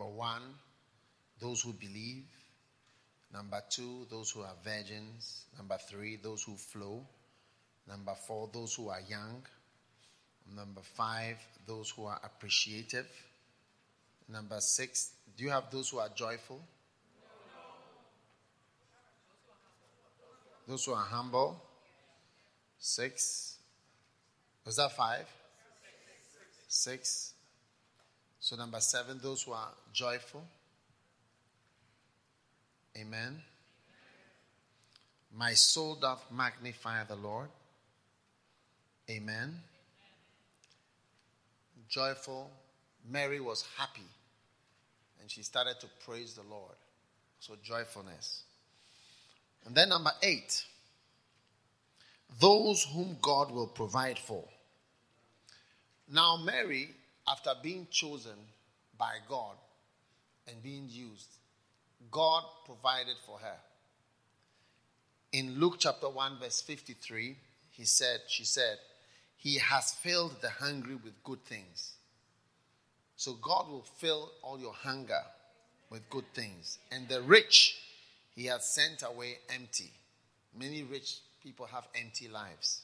Number one, those who believe. Number two, those who are virgins. Number three, those who flow. Number four, those who are young. Number five, those who are appreciative. Number six, do you have those who are joyful? Those who are humble. Six. Was that five? Six. So, number seven, those who are joyful. Amen. My soul doth magnify the Lord. Amen. Joyful. Mary was happy and she started to praise the Lord. So, joyfulness. And then, number eight, those whom God will provide for. Now, Mary, after being chosen by God and being used, God provided for her. In Luke chapter 1, verse 53, he said, she said, He has filled the hungry with good things. So God will fill all your hunger with good things. And the rich he has sent away empty. Many rich people have empty lives.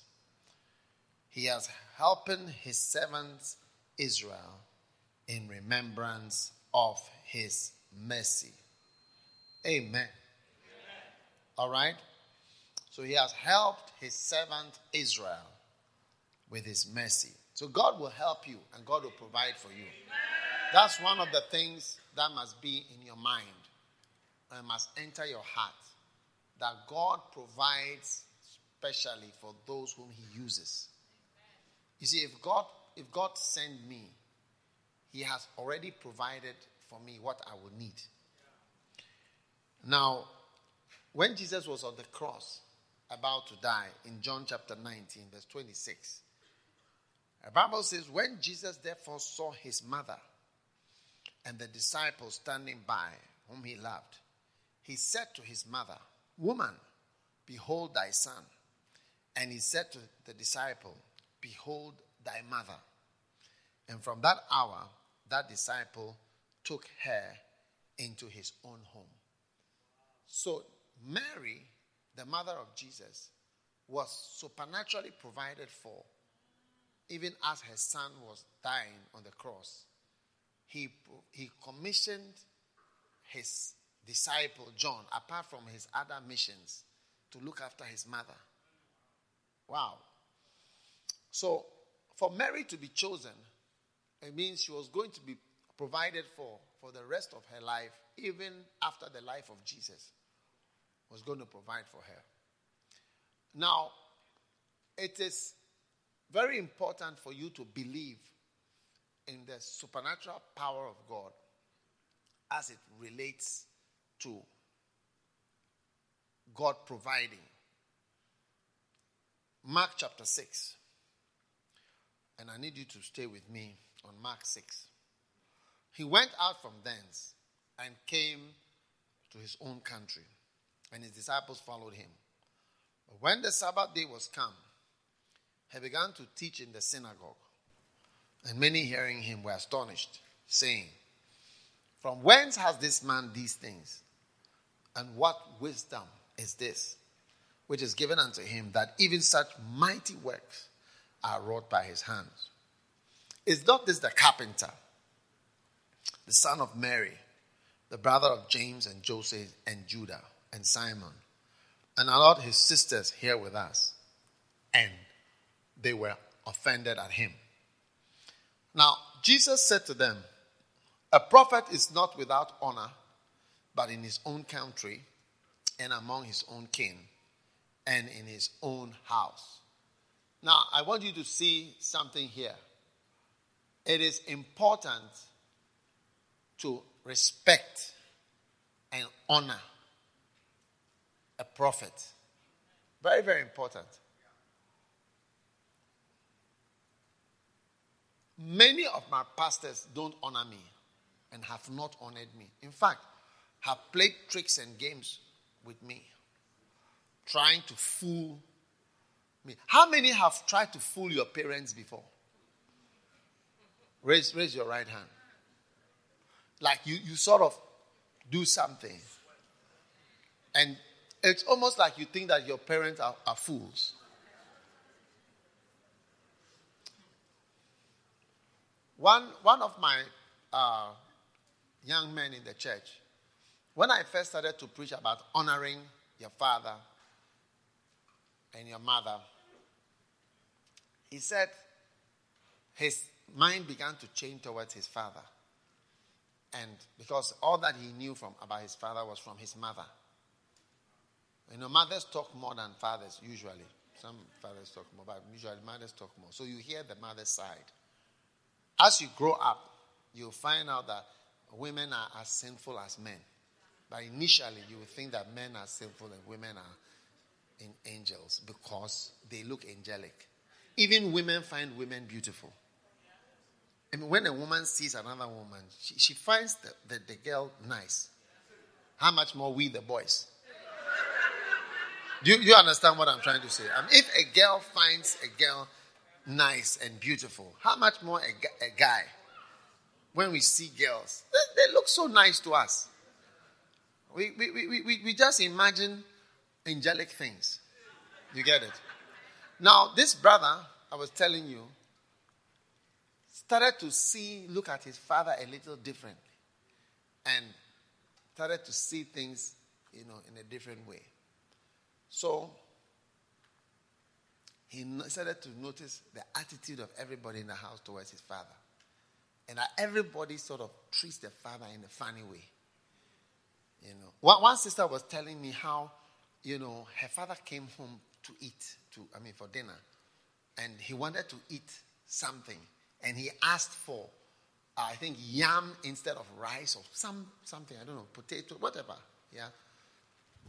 He has helped his servants Israel in remembrance of his mercy. Amen. Amen. All right? So he has helped his servant Israel with his mercy. So God will help you and God will provide for you. That's one of the things that must be in your mind and must enter your heart. That God provides specially for those whom he uses. You see, if God if God send me, he has already provided for me what I will need. Now, when Jesus was on the cross, about to die, in John chapter 19, verse 26, the Bible says, When Jesus therefore saw his mother and the disciples standing by, whom he loved, he said to his mother, Woman, behold thy son. And he said to the disciple, Behold thy mother. And from that hour, that disciple took her into his own home. So, Mary, the mother of Jesus, was supernaturally provided for even as her son was dying on the cross. He, he commissioned his disciple John, apart from his other missions, to look after his mother. Wow. So, for Mary to be chosen, it means she was going to be provided for for the rest of her life, even after the life of Jesus was going to provide for her. Now, it is very important for you to believe in the supernatural power of God as it relates to God providing. Mark chapter 6. And I need you to stay with me on Mark 6. He went out from thence and came to his own country, and his disciples followed him. But when the Sabbath day was come, he began to teach in the synagogue. And many hearing him were astonished, saying, From whence has this man these things? And what wisdom is this, which is given unto him, that even such mighty works are wrought by his hands? Is not this the carpenter, the son of Mary, the brother of James and Joseph and Judah and Simon, and are not his sisters here with us? And they were offended at him. Now, Jesus said to them, A prophet is not without honor, but in his own country, and among his own kin, and in his own house. Now, I want you to see something here. It is important to respect and honor a prophet. Very, very important. Many of my pastors don't honor me and have not honored me. In fact, have played tricks and games with me, trying to fool me. How many have tried to fool your parents before? Raise, raise your right hand. Like you, you sort of do something. And it's almost like you think that your parents are, are fools. One, one of my uh, young men in the church, when I first started to preach about honoring your father and your mother, he said his mind began to change towards his father. And because all that he knew from about his father was from his mother. You know, mothers talk more than fathers usually. Some fathers talk more, but usually mothers talk more. So you hear the mother's side. As you grow up, you'll find out that women are as sinful as men. But initially, you will think that men are sinful and women are in angels because they look angelic. Even women find women beautiful. I mean, when a woman sees another woman, she, she finds the, the, the girl nice. How much more we, the boys? Do you, you understand what I'm trying to say? I mean, if a girl finds a girl nice and beautiful, how much more a, a guy? When we see girls, they, they, look so nice to us. We, we, we, we, we just imagine angelic things. You get it? Now, this brother, I was telling you, started to see, look at his father a little differently. And started to see things, you know, in a different way. So he started to notice the attitude of everybody in the house towards his father. And that everybody sort of treats the father in a funny way. You know, one, one sister was telling me how, you know, her father came home to eat, to I mean, for dinner, and he wanted to eat something, and he asked for, uh, I think, yam instead of rice or some something I don't know, potato, whatever. Yeah,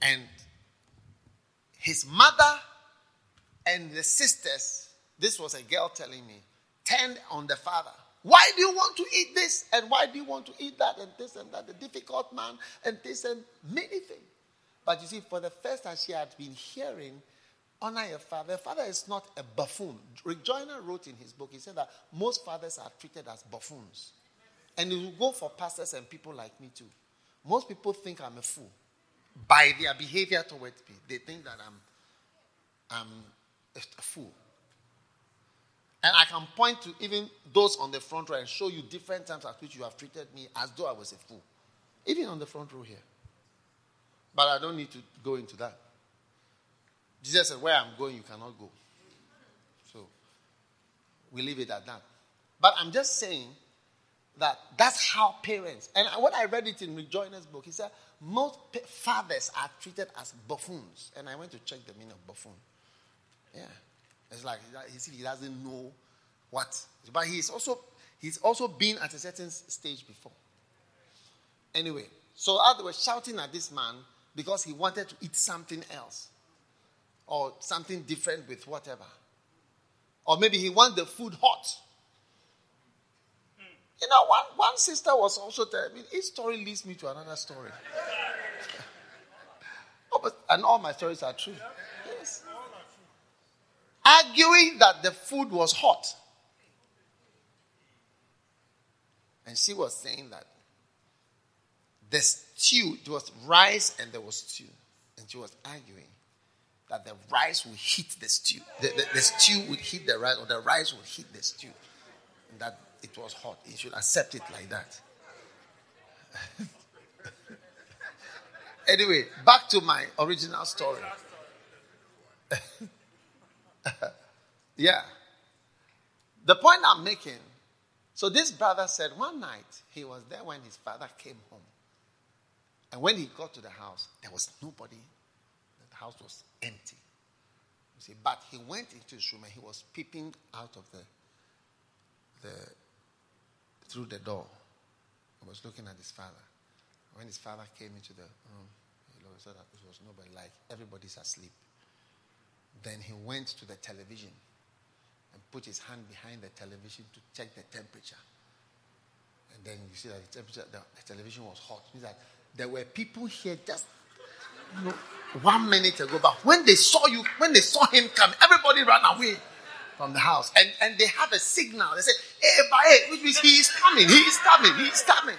and his mother and the sisters, this was a girl telling me, turned on the father. Why do you want to eat this? And why do you want to eat that? And this and that. The difficult man and this and many things. But you see, for the first time, she had been hearing, honor your father. Your father is not a buffoon. Rick Joyner wrote in his book, he said that most fathers are treated as buffoons. And it will go for pastors and people like me too. Most people think I'm a fool by their behavior towards me. They think that I'm, I'm a fool. And I can point to even those on the front row and show you different times at which you have treated me as though I was a fool. Even on the front row here. But I don't need to go into that. Jesus said, Where I'm going, you cannot go. So we leave it at that. But I'm just saying that that's how parents, and what I read it in Rick Joyner's book, he said, most fathers are treated as buffoons. And I went to check the meaning of buffoon. Yeah. It's like he doesn't know what. But he's also he's also been at a certain stage before. Anyway, so they were shouting at this man because he wanted to eat something else. Or something different with whatever. Or maybe he wanted the food hot. You know, one, one sister was also telling me, each story leads me to another story. oh, but, and all my stories are true. Yes. Arguing that the food was hot. And she was saying that the stew, it was rice and there was stew. And she was arguing that the rice would hit the stew. The, the, the stew would hit the rice, or the rice would hit the stew. That it was hot. He should accept it like that. anyway, back to my original story. yeah. The point I'm making so this brother said one night he was there when his father came home. And when he got to the house, there was nobody. House was empty. You see, but he went into his room and he was peeping out of the the through the door. He was looking at his father. When his father came into the room, he saw that it was nobody, like everybody's asleep. Then he went to the television and put his hand behind the television to check the temperature. And then you see that the temperature, the, the television was hot. It means that there were people here just one minute ago, but when they saw you, when they saw him come, everybody ran away from the house. And, and they have a signal. They say, hey, by which means he is coming, he is coming, he is coming.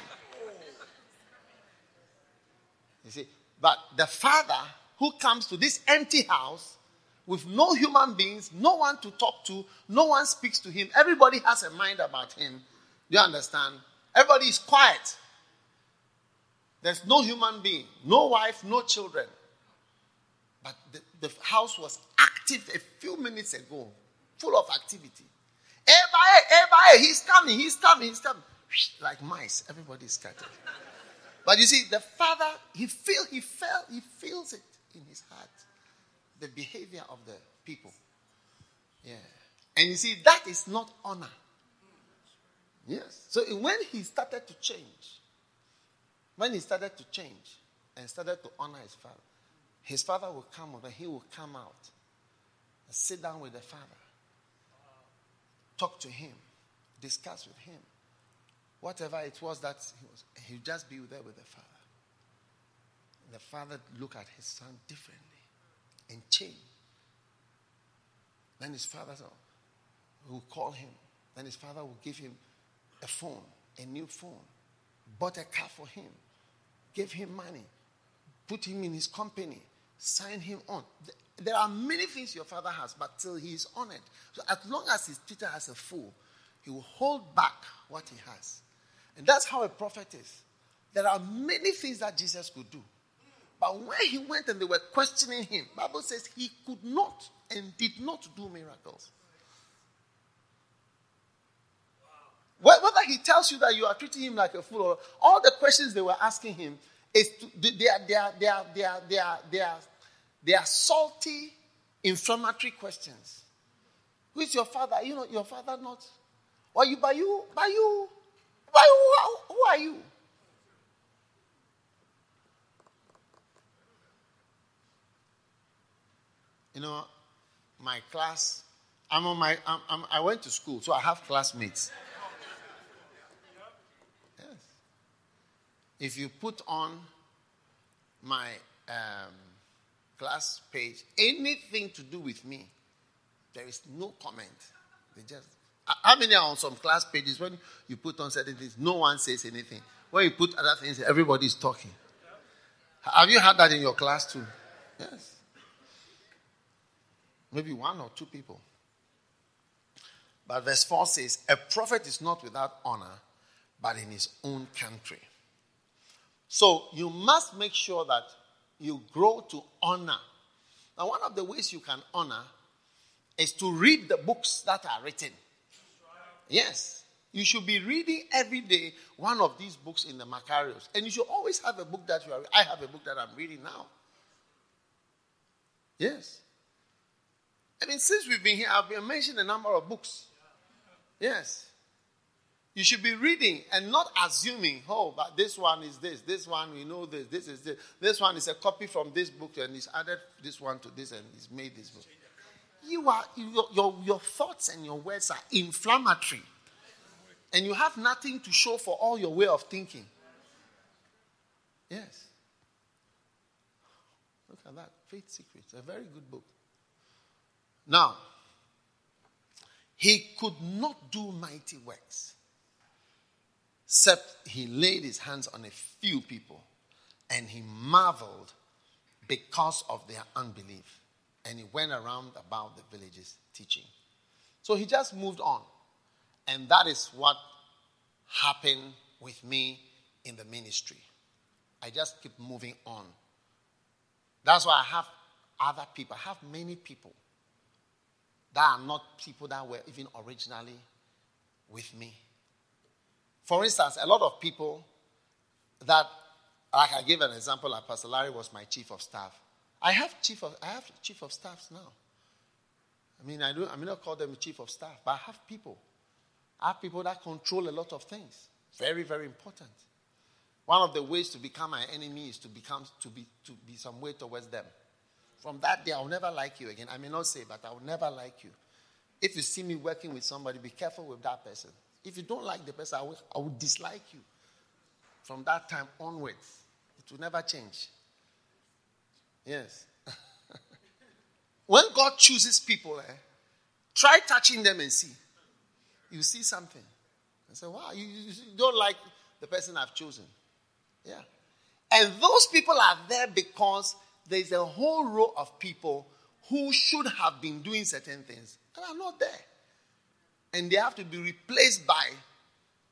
You see, but the father who comes to this empty house with no human beings, no one to talk to, no one speaks to him, everybody has a mind about him. Do you understand? Everybody is quiet. There's no human being, no wife, no children. But the, the house was active a few minutes ago, full of activity. Eh, everybody, everybody, eh, eh, he's coming, he's coming, he's coming. Like mice, everybody is scattered. But you see, the father, he feel, he felt, he feels it in his heart. The behavior of the people. Yeah. And you see, that is not honor. Yes. So when he started to change, when he started to change and started to honor his father, his father will come over, he will come out and sit down with the father, talk to him, discuss with him. Whatever it was that he was, he'll just be there with the father. The father look at his son differently and change. Then his father will call him. Then his father will give him a phone, a new phone, bought a car for him, gave him money, put him in his company, sign him on. There are many things your father has, but till he is honored. So as long as he's treated as a fool, he will hold back what he has. And that's how a prophet is. There are many things that Jesus could do. But when he went and they were questioning him, Bible says he could not and did not do miracles. Whether he tells you that you are treating him like a fool or all the questions they were asking him is they, are, they, are, they, are, they, are, they, are, they, are, salty, inflammatory questions. Who is your father? You know, your father not. Or you by you, by you, by who, who are you? You know, my class, I'm on my, I'm, I'm, i went to school, so I have classmates. Yes. If you put on my um, class page anything to do with me, there is no comment. They just how many are on some class pages when you put on certain things, no one says anything. When you put other things, everybody is talking. Have you had that in your class too? Yes. Maybe one or two people. But verse 4 says, A prophet is not without honor, but in his own country. So you must make sure that you grow to honor. Now, one of the ways you can honor is to read the books that are written. Yes. You should be reading every day one of these books in the Macarius. And you should always have a book that you are I have a book that I'm reading now. Yes. I mean, since we've been here, I've been mentioning a number of books. Yes. You should be reading and not assuming, oh, but this one is this, this one we know this, this is this, this one is a copy from this book and he's added this one to this and he's made this book. You are your, your, your thoughts and your words are inflammatory. And you have nothing to show for all your way of thinking. Yes. Look at that. Faith Secrets. A very good book. Now, he could not do mighty works except he laid his hands on a few people and he marveled because of their unbelief. And he went around about the villages teaching. So he just moved on. And that is what happened with me in the ministry. I just keep moving on. That's why I have other people. I have many people that are not people that were even originally with me. For instance, a lot of people that, like I gave an example, like Pastor Larry was my chief of staff. I have chief of I have chief of staffs now. I mean, I do I may not call them chief of staff, but I have people. I have people that control a lot of things. Very, very important. One of the ways to become my enemy is to become to be to be some way towards them. From that day, I'll never like you again. I may not say, but I will never like you. If you see me working with somebody, be careful with that person. If you don't like the person, I will, I will dislike you. From that time onwards, it will never change. Yes. when God chooses people, eh, try touching them and see. You see something. I say, wow, you, you don't like the person I've chosen. Yeah. And those people are there because there's a whole row of people who should have been doing certain things and are not there. And they have to be replaced by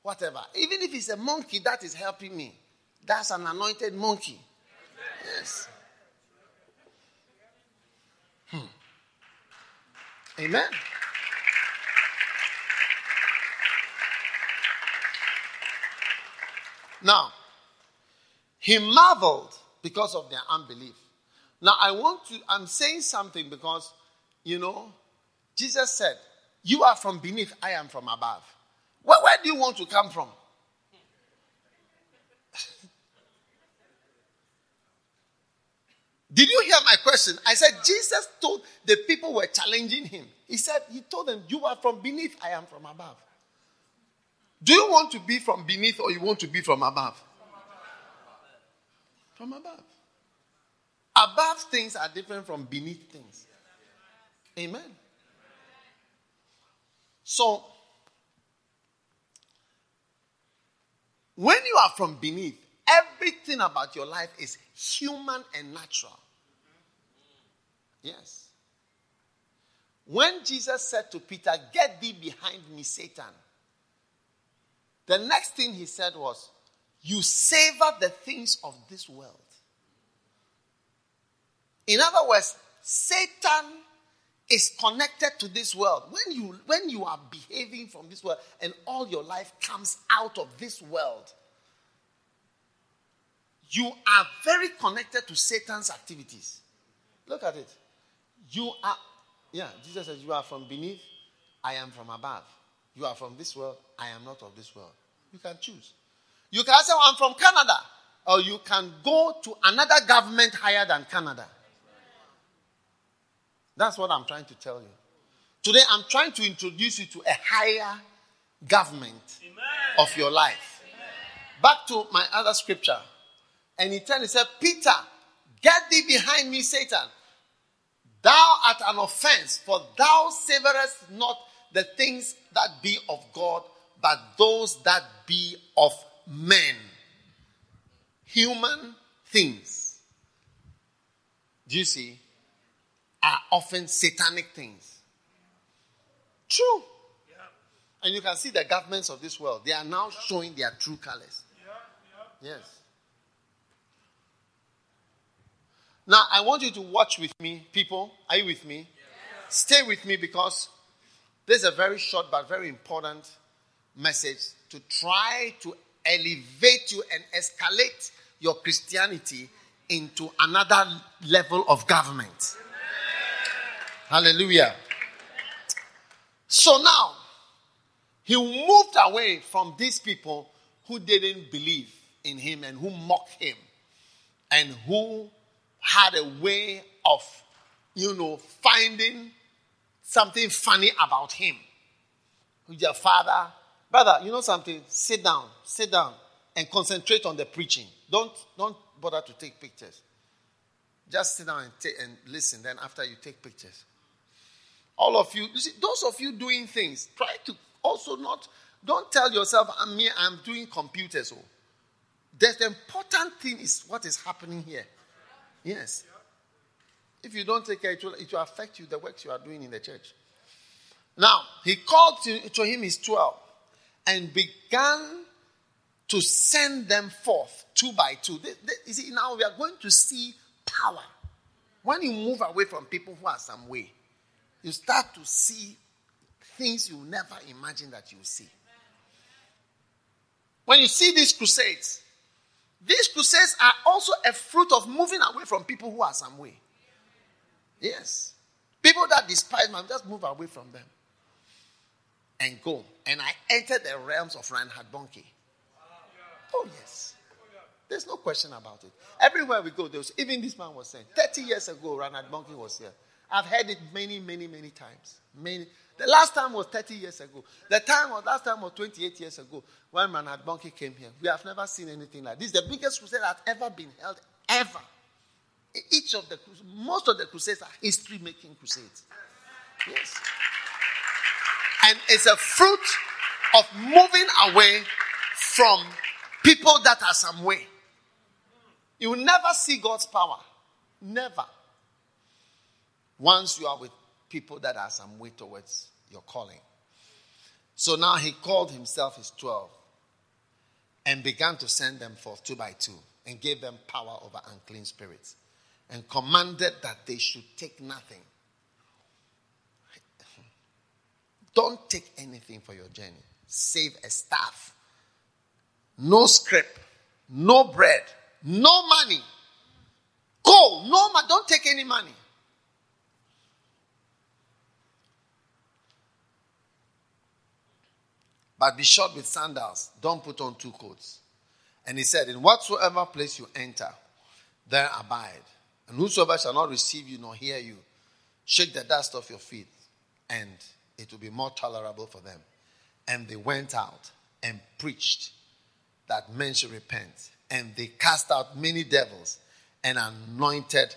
whatever. Even if it's a monkey that is helping me, that's an anointed monkey. Yes. Hmm. Amen. Now, he marveled because of their unbelief. Now, I want to, I'm saying something because, you know, Jesus said, You are from beneath, I am from above. Where, where do you want to come from? Did you hear my question? I said, Jesus told the people were challenging him. He said, He told them, You are from beneath, I am from above. Do you want to be from beneath or you want to be from above? From above. Above things are different from beneath things. Amen. So, when you are from beneath, everything about your life is human and natural. Yes. When Jesus said to Peter, Get thee behind me, Satan, the next thing he said was, You savor the things of this world. In other words, Satan is connected to this world. When you, when you are behaving from this world and all your life comes out of this world, you are very connected to Satan's activities. Look at it. You are, yeah, Jesus says, You are from beneath, I am from above. You are from this world, I am not of this world. You can choose. You can say, well, I'm from Canada. Or you can go to another government higher than Canada. That's what I'm trying to tell you. Today, I'm trying to introduce you to a higher government Amen. of your life. Amen. Back to my other scripture. And he turned and said, Peter, get thee behind me, Satan. Thou art an offense, for thou savorest not the things that be of God, but those that be of men. Human things. Do you see? Are often satanic things. True. And you can see the governments of this world, they are now showing their true colors. Yes. Now, I want you to watch with me, people. Are you with me? Stay with me because this is a very short but very important message to try to elevate you and escalate your Christianity into another level of government. Hallelujah. So now, he moved away from these people who didn't believe in him and who mocked him and who had a way of, you know, finding something funny about him. With your father, brother, you know something? Sit down, sit down, and concentrate on the preaching. Don't don't bother to take pictures. Just sit down and, take, and listen. Then after you take pictures, all of you, you see, those of you doing things, try to also not. Don't tell yourself, "I'm me. I'm doing computers." Oh, the important thing is what is happening here. Yes. If you don't take care, it will, it will affect you, the works you are doing in the church. Now, he called to, to him his 12 and began to send them forth two by two. They, they, you see, now we are going to see power. When you move away from people who are some way, you start to see things you never imagined that you see. When you see these crusades, these crusades are also a fruit of moving away from people who are some way. Yes. People that despise me, just move away from them and go. And I entered the realms of Reinhard Bonnke. Oh, yes. There's no question about it. Everywhere we go, there's, even this man was saying, 30 years ago, Reinhard Bonnke was here. I've heard it many, many, many times. Many. The last time was 30 years ago. The time was last time was 28 years ago when Reinhard Bonnke came here. We have never seen anything like this. The biggest crusade that ever been held, ever. Each of the most of the crusades are history making crusades. Yes. And it's a fruit of moving away from people that are some way. You will never see God's power. Never. Once you are with people that are some way towards your calling. So now he called himself his 12 and began to send them forth two by two and gave them power over unclean spirits and commanded that they should take nothing. Don't take anything for your journey, save a staff, no script, no bread, no money. Go, no don't take any money. But be shod with sandals. Don't put on two coats. And he said, In whatsoever place you enter, there abide. And whosoever shall not receive you nor hear you, shake the dust off your feet, and it will be more tolerable for them. And they went out and preached that men should repent. And they cast out many devils and anointed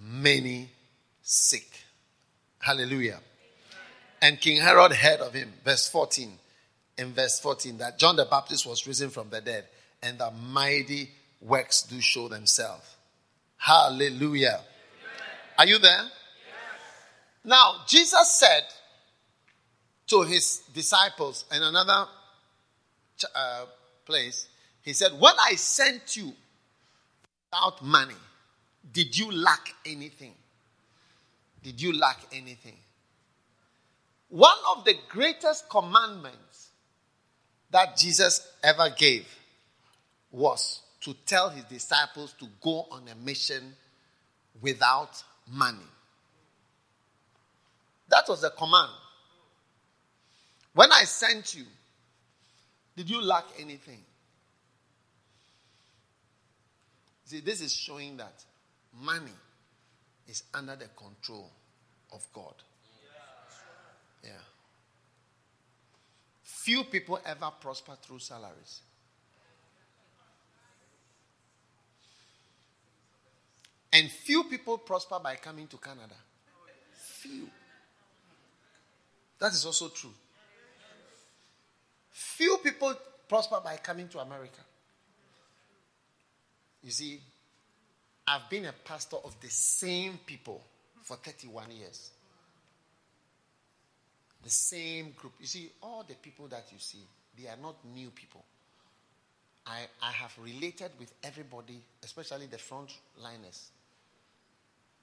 many sick. Hallelujah. And King Herod heard of him. Verse 14. In verse 14, that John the Baptist was risen from the dead, and the mighty works do show themselves. Hallelujah. Are you there? Yes. Now, Jesus said to his disciples in another uh, place, He said, When I sent you without money, did you lack anything? Did you lack anything? One of the greatest commandments that Jesus ever gave was to tell his disciples to go on a mission without money. That was the command. When I sent you, did you lack anything? See, this is showing that money is under the control of God. Yeah. Few people ever prosper through salaries. And few people prosper by coming to Canada. Few. That is also true. Few people prosper by coming to America. You see, I've been a pastor of the same people for 31 years. The same group. You see, all the people that you see, they are not new people. I, I have related with everybody, especially the frontliners.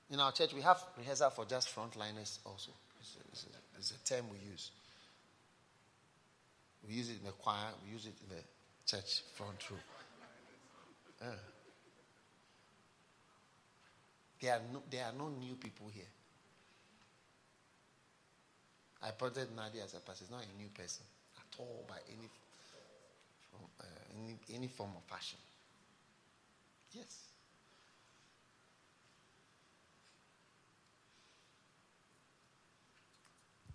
In our church, we have rehearsal for just frontliners also. It's a, it's, a, it's a term we use. We use it in the choir, we use it in the church front row. Uh. There are, no, there are no new people here. I appointed Nadia as a pastor. It's not a new person at all by any, uh, any, any form of fashion. Yes.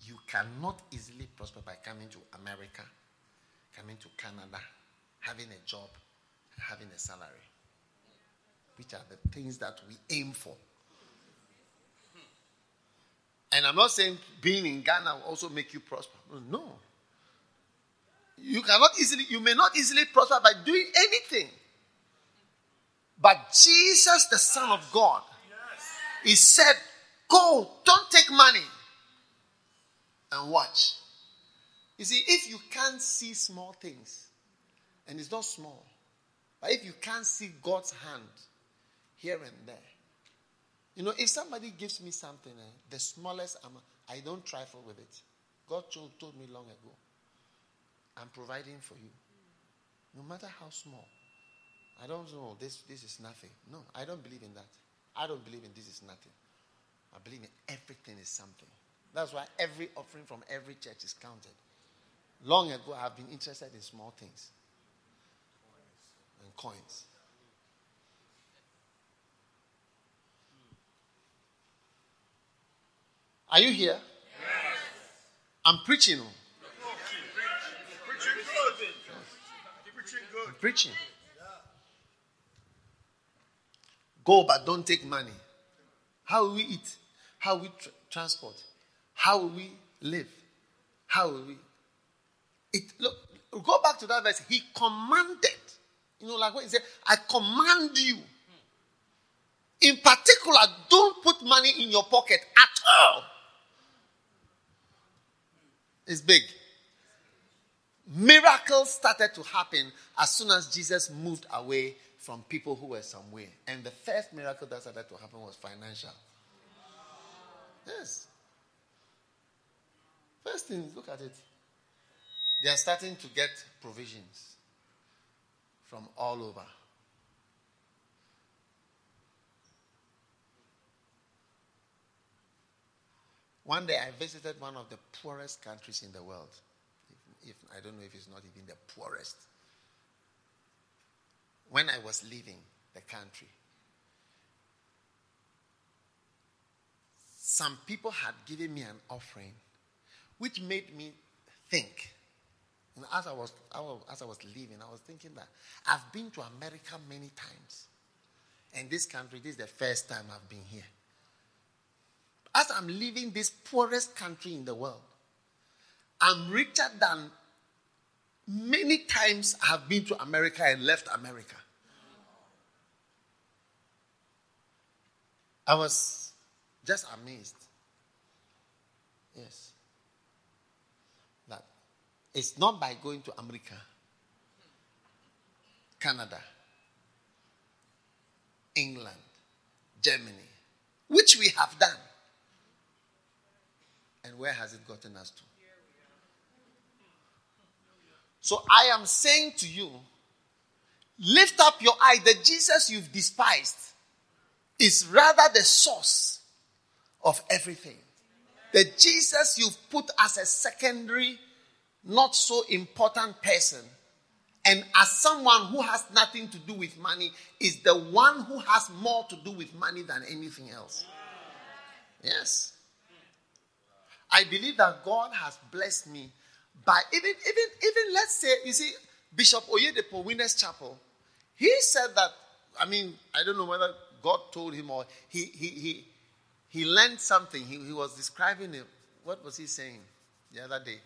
You cannot easily prosper by coming to America, coming to Canada, having a job, having a salary which are the things that we aim for. And I'm not saying being in Ghana will also make you prosper. No. You cannot easily, you may not easily prosper by doing anything. But Jesus, the Son of God, He said, Go, don't take money and watch. You see, if you can't see small things, and it's not small, but if you can't see God's hand here and there. You know, if somebody gives me something, eh, the smallest amount, I don't trifle with it. God told me long ago, I'm providing for you. No matter how small. I don't know, this, this is nothing. No, I don't believe in that. I don't believe in this is nothing. I believe in everything is something. That's why every offering from every church is counted. Long ago, I've been interested in small things and coins. Are you here? Yes. I'm preaching. Preaching good. Preaching good. I'm preaching. Go, but don't take money. How will we eat? How will we tra- transport? How will we live? How will we? It look. Go back to that verse. He commanded. You know, like what he said. I command you. In particular, don't put money in your pocket at all. It's big. Miracles started to happen as soon as Jesus moved away from people who were somewhere. And the first miracle that started to happen was financial. Yes. First thing, look at it. They are starting to get provisions from all over. One day I visited one of the poorest countries in the world. If, if, I don't know if it's not even the poorest. When I was leaving the country, some people had given me an offering, which made me think. And as I was, as I was leaving, I was thinking that I've been to America many times, and this country, this is the first time I've been here as I'm leaving this poorest country in the world, I'm richer than many times I have been to America and left America. I was just amazed. Yes. That it's not by going to America, Canada, England, Germany, which we have done. And where has it gotten us to? So I am saying to you, lift up your eye. The Jesus you've despised is rather the source of everything. The Jesus you've put as a secondary, not so important person, and as someone who has nothing to do with money, is the one who has more to do with money than anything else. Yes. I believe that God has blessed me by even even even let's say you see Bishop Oyedepo Winners Chapel. He said that I mean I don't know whether God told him or he he he he learned something. He, he was describing it. What was he saying the other day?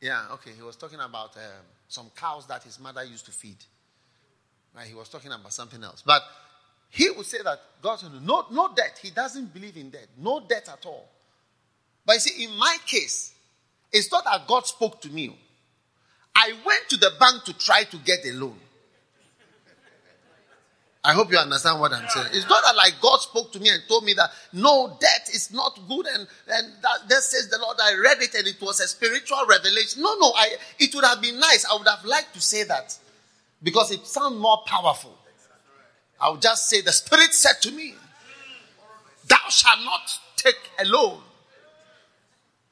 Yeah, okay. He was talking about um, some cows that his mother used to feed. Right? He was talking about something else. But he would say that God, no, no debt. He doesn't believe in debt. No debt at all. But you see, in my case, it's not that God spoke to me. I went to the bank to try to get a loan. I hope you understand what I'm saying. It's not that like God spoke to me and told me that no, debt is not good and, and that, that says the Lord. I read it and it was a spiritual revelation. No, no, I, it would have been nice. I would have liked to say that because it sounds more powerful. I would just say, The Spirit said to me, Thou shalt not take a loan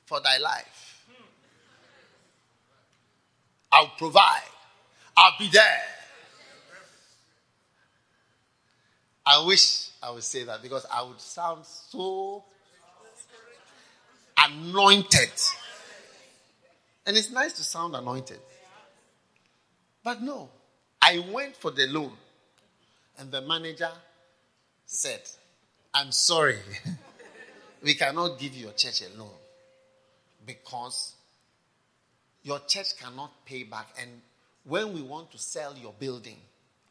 for thy life. I'll provide. I'll be there. I wish I would say that because I would sound so anointed. And it's nice to sound anointed. But no, I went for the loan. And the manager said, I'm sorry, we cannot give your church a loan because your church cannot pay back. And when we want to sell your building,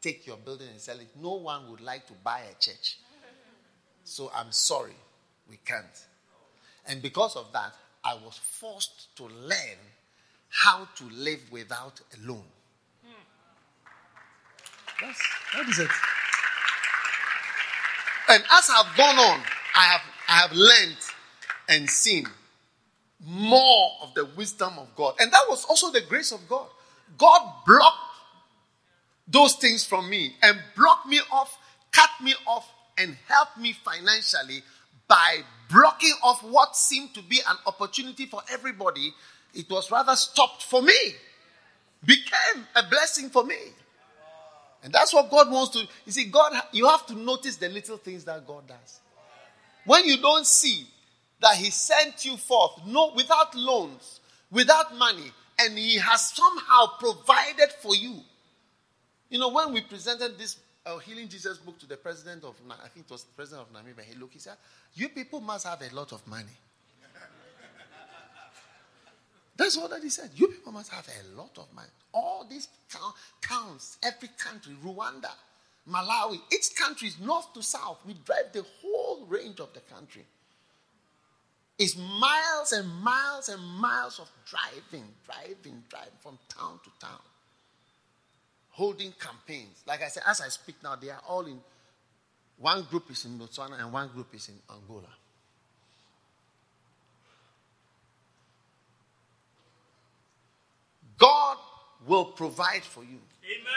take your building and sell it, no one would like to buy a church. So I'm sorry, we can't. And because of that, I was forced to learn how to live without a loan. That's, that is it. And as I've gone on, I have, I have learned and seen more of the wisdom of God. And that was also the grace of God. God blocked those things from me and blocked me off, cut me off, and helped me financially by blocking off what seemed to be an opportunity for everybody. It was rather stopped for me, became a blessing for me. And that's what God wants to. You see, God, you have to notice the little things that God does. When you don't see, that he sent you forth, no, without loans, without money, and he has somehow provided for you. You know, when we presented this uh, Healing Jesus book to the president of, I think it was the president of Namibia, he looked, he said, You people must have a lot of money. That's what that he said. You people must have a lot of money. All these towns, every country, Rwanda, Malawi. Each country is north to south. We drive the whole range of the country. It's miles and miles and miles of driving, driving, driving from town to town. Holding campaigns. Like I said, as I speak now, they are all in one group is in Botswana and one group is in Angola. God will provide for you. Amen.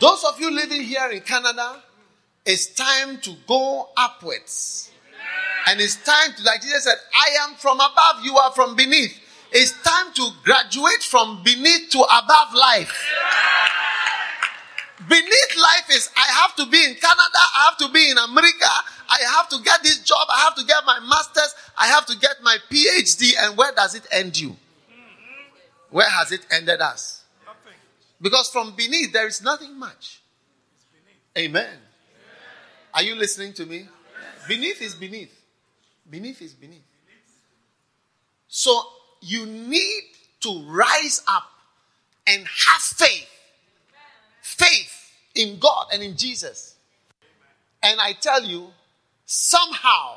Those of you living here in Canada, it's time to go upwards. And it's time to, like Jesus said, I am from above, you are from beneath. It's time to graduate from beneath to above life. Beneath life is I have to be in Canada, I have to be in America, I have to get this job, I have to get my master's, I have to get my PhD, and where does it end you? Where has it ended us? Nothing. Because from beneath there is nothing much. Amen. Are you listening to me? Beneath is beneath. Beneath is beneath. So you need to rise up and have faith. Faith in God and in Jesus. And I tell you, somehow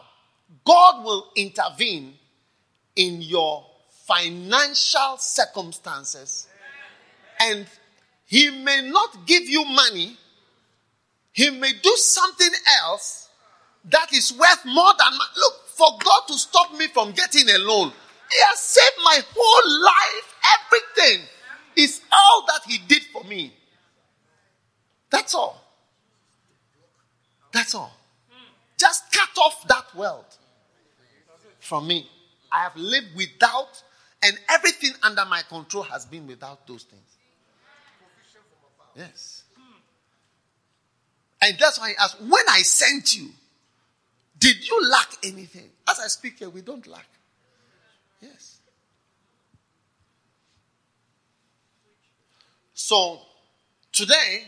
God will intervene in your financial circumstances. And He may not give you money, He may do something else that is worth more than. Look, for God to stop me from getting a loan, He has saved my whole life. Everything is all that He did for me. That's all. That's all. Just cut off that world from me. I have lived without and everything under my control has been without those things. Yes. And that's why I asked, when I sent you, did you lack anything? As I speak here, we don't lack. Yes. So, today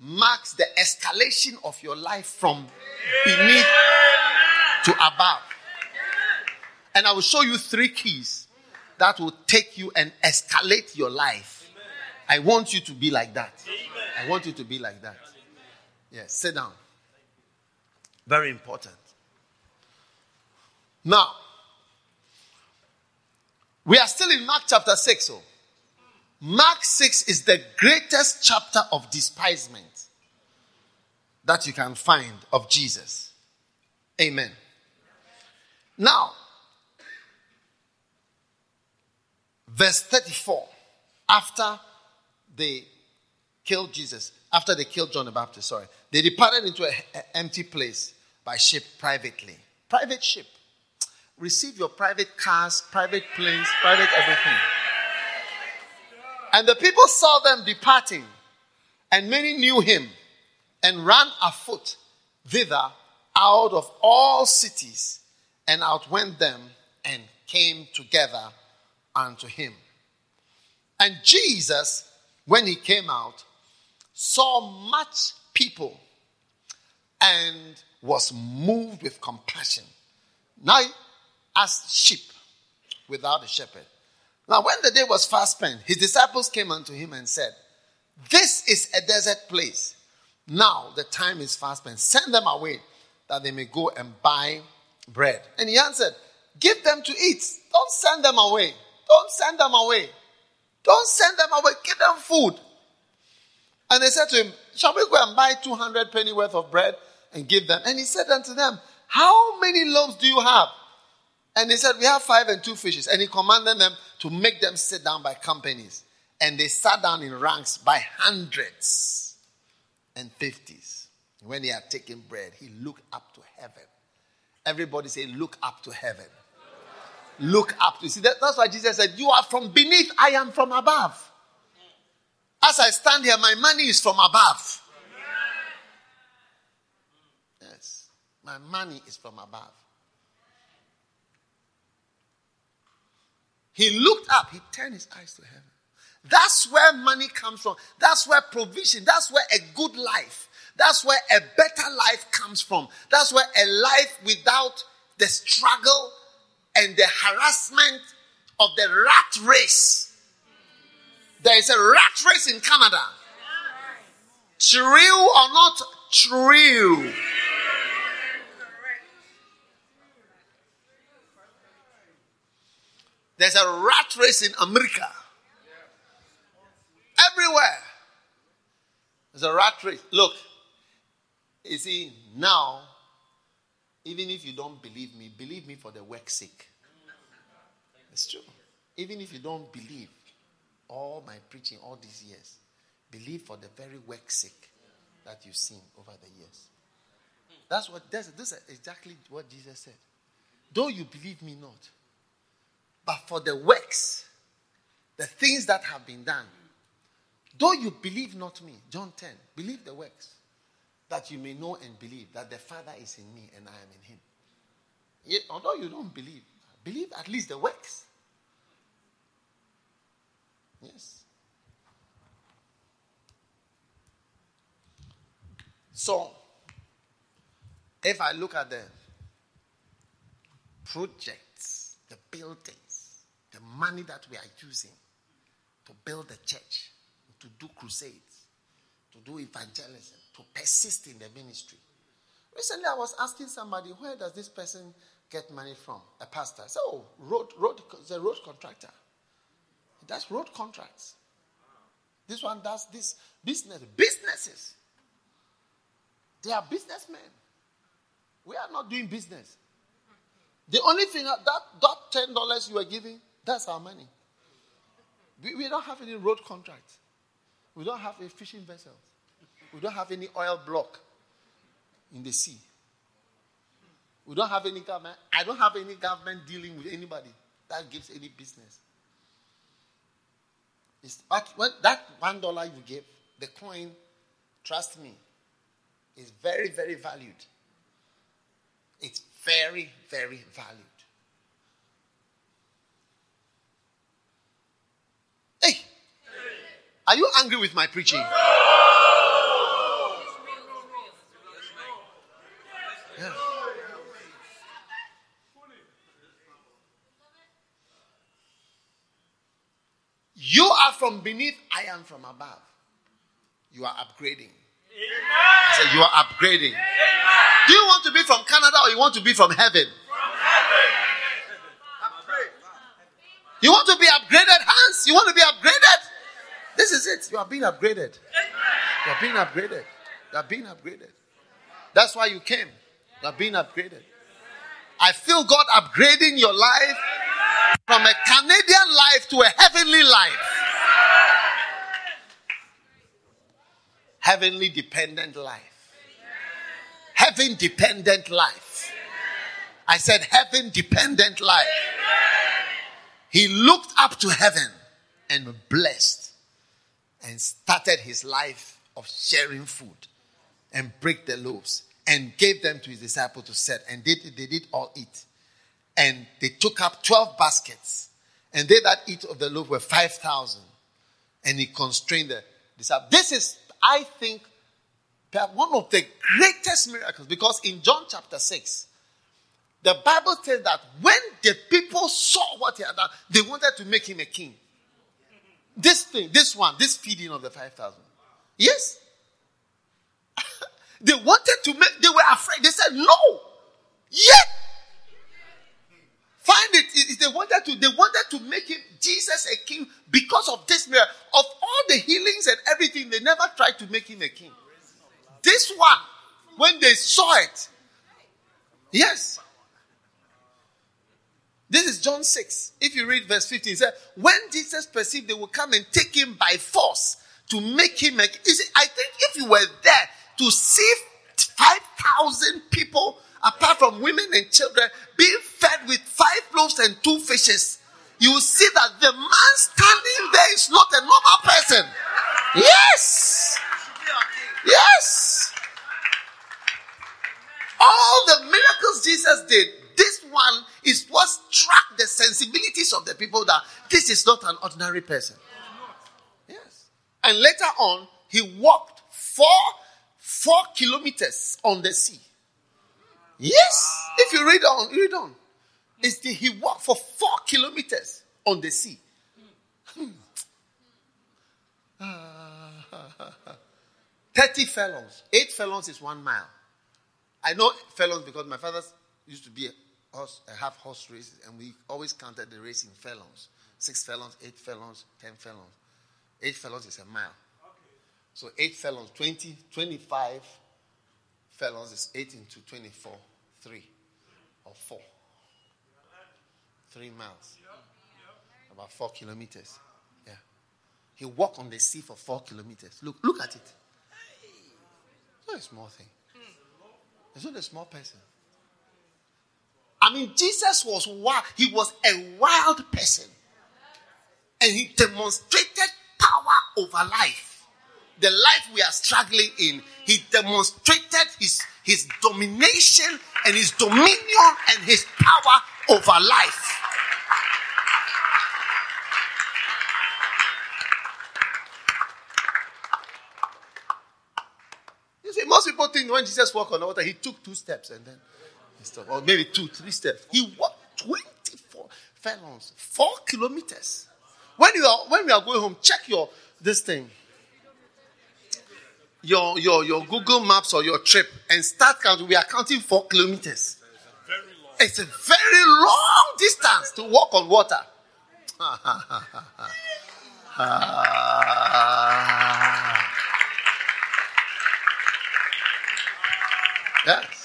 marks the escalation of your life from beneath to above. And I will show you three keys that will take you and escalate your life. I want you to be like that. I want you to be like that. Yes, sit down. Very important. Now, we are still in Mark chapter 6. So. Mark 6 is the greatest chapter of despisement that you can find of Jesus. Amen. Now, Verse 34. After they killed Jesus, after they killed John the Baptist, sorry, they departed into an empty place by ship privately. Private ship. Receive your private cars, private planes, private everything. And the people saw them departing, and many knew him and ran afoot thither out of all cities and outwent them and came together unto him. And Jesus, when he came out, saw much people and was moved with compassion. Now, as sheep without a shepherd. Now, when the day was fast spent, his disciples came unto him and said, This is a desert place. Now the time is fast spent. Send them away that they may go and buy bread. And he answered, Give them to eat. Don't send them away. Don't send them away. Don't send them away. Give them food. And they said to him, Shall we go and buy 200 penny worth of bread and give them? And he said unto them, How many loaves do you have? And they said, We have five and two fishes. And he commanded them to make them sit down by companies. And they sat down in ranks by hundreds and fifties. When he had taken bread, he looked up to heaven. Everybody say, Look up to heaven look up to. See, that, that's why Jesus said, You are from beneath, I am from above. As I stand here, my money is from above. Yes, my money is from above. He looked up, he turned his eyes to heaven. That's where money comes from. That's where provision, that's where a good life, that's where a better life comes from. That's where a life without the struggle and the harassment of the rat race. There is a rat race in Canada. True or not true? There's a rat race in America. Everywhere. There's a rat race. Look, you see, now, even if you don't believe me, believe me for the work's sake. It's true. Even if you don't believe all my preaching all these years, believe for the very work's sake that you've seen over the years. That's what this is exactly what Jesus said. Though you believe me not, but for the works, the things that have been done, though you believe not me, John 10, believe the works, that you may know and believe that the Father is in me and I am in him. Yet, although you don't believe, believe at least the works. Yes. So, if I look at the projects, the buildings, the money that we are using to build the church, to do crusades, to do evangelism, to persist in the ministry. Recently, I was asking somebody, where does this person get money from? A pastor. So, oh, road, road, the road contractor. That's road contracts. This one does this business, businesses. They are businessmen. We are not doing business. The only thing that that ten dollars you are giving, that's our money. We, we don't have any road contracts. We don't have a fishing vessel. We don't have any oil block in the sea. We don't have any government. I don't have any government dealing with anybody that gives any business. It's, but that one dollar you give, the coin, trust me, is very, very valued. It's very, very valued. Hey, are you angry with my preaching? Yeah. You are from beneath, I am from above. You are upgrading. I said, You are upgrading. Amen. Do you want to be from Canada or you want to be from heaven? From heaven. You want to be upgraded, Hans? You want to be upgraded? This is it. You are being upgraded. You are being upgraded. You are being upgraded. That's why you came. You are being upgraded. I feel God upgrading your life from a Canadian life to a heavenly life. heavenly dependent life. Heaven dependent life. I said heaven dependent life. He looked up to heaven and blessed and started his life of sharing food and break the loaves and gave them to his disciples to set. And they, they did all eat. And they took up 12 baskets. And they that eat of the loaf were 5000 and he constrained the disciples this is I think, one of the greatest miracles. Because in John chapter 6, the Bible says that when the people saw what he had done, they wanted to make him a king. This thing, this one, this feeding of the 5,000. Yes. they wanted to make, they were afraid. They said, no. Yet. Find it. They wanted to, they wanted to make him Jesus a king because of this miracle. Of all the healings and everything, they never tried to make him a king. This one, when they saw it, yes. This is John 6. If you read verse 15, it says, When Jesus perceived they would come and take him by force to make him a king. I think if you were there to see 5,000 people, apart from women and children, being fed with five loaves and two fishes, you will see that the man standing there is not a normal person. Yes. Yes. All the miracles Jesus did, one is what struck the sensibilities of the people that this is not an ordinary person. Yes. And later on, he walked four, four kilometers on the sea. Yes. If you read on, read on. It's the, he walked for four kilometers on the sea. Hmm. 30 furlongs. Eight furlongs is one mile. I know furlongs because my father used to be horse, a half horse races, and we always counted the race in furlongs. Six furlongs, eight furlongs, ten furlongs. Eight furlongs is a mile. So eight furlongs, 20, 25 furlongs is eight into 24, three or four. Three miles. About four kilometers. Yeah. He walked on the sea for four kilometers. Look, look at it. It's not a small thing. It's not a small person. I mean, Jesus was wild. He was a wild person. And he demonstrated power over life. The life we are struggling in, he demonstrated his, his domination and his dominion and his power over life. You see, most people think when Jesus walked on the water, he took two steps and then stopped. Or maybe two, three steps. He walked 24 furlongs, four kilometers. When you are when we are going home, check your this thing. Your your your Google Maps or your trip and start counting. We are counting four kilometers. It's a very long distance to walk on water. yes.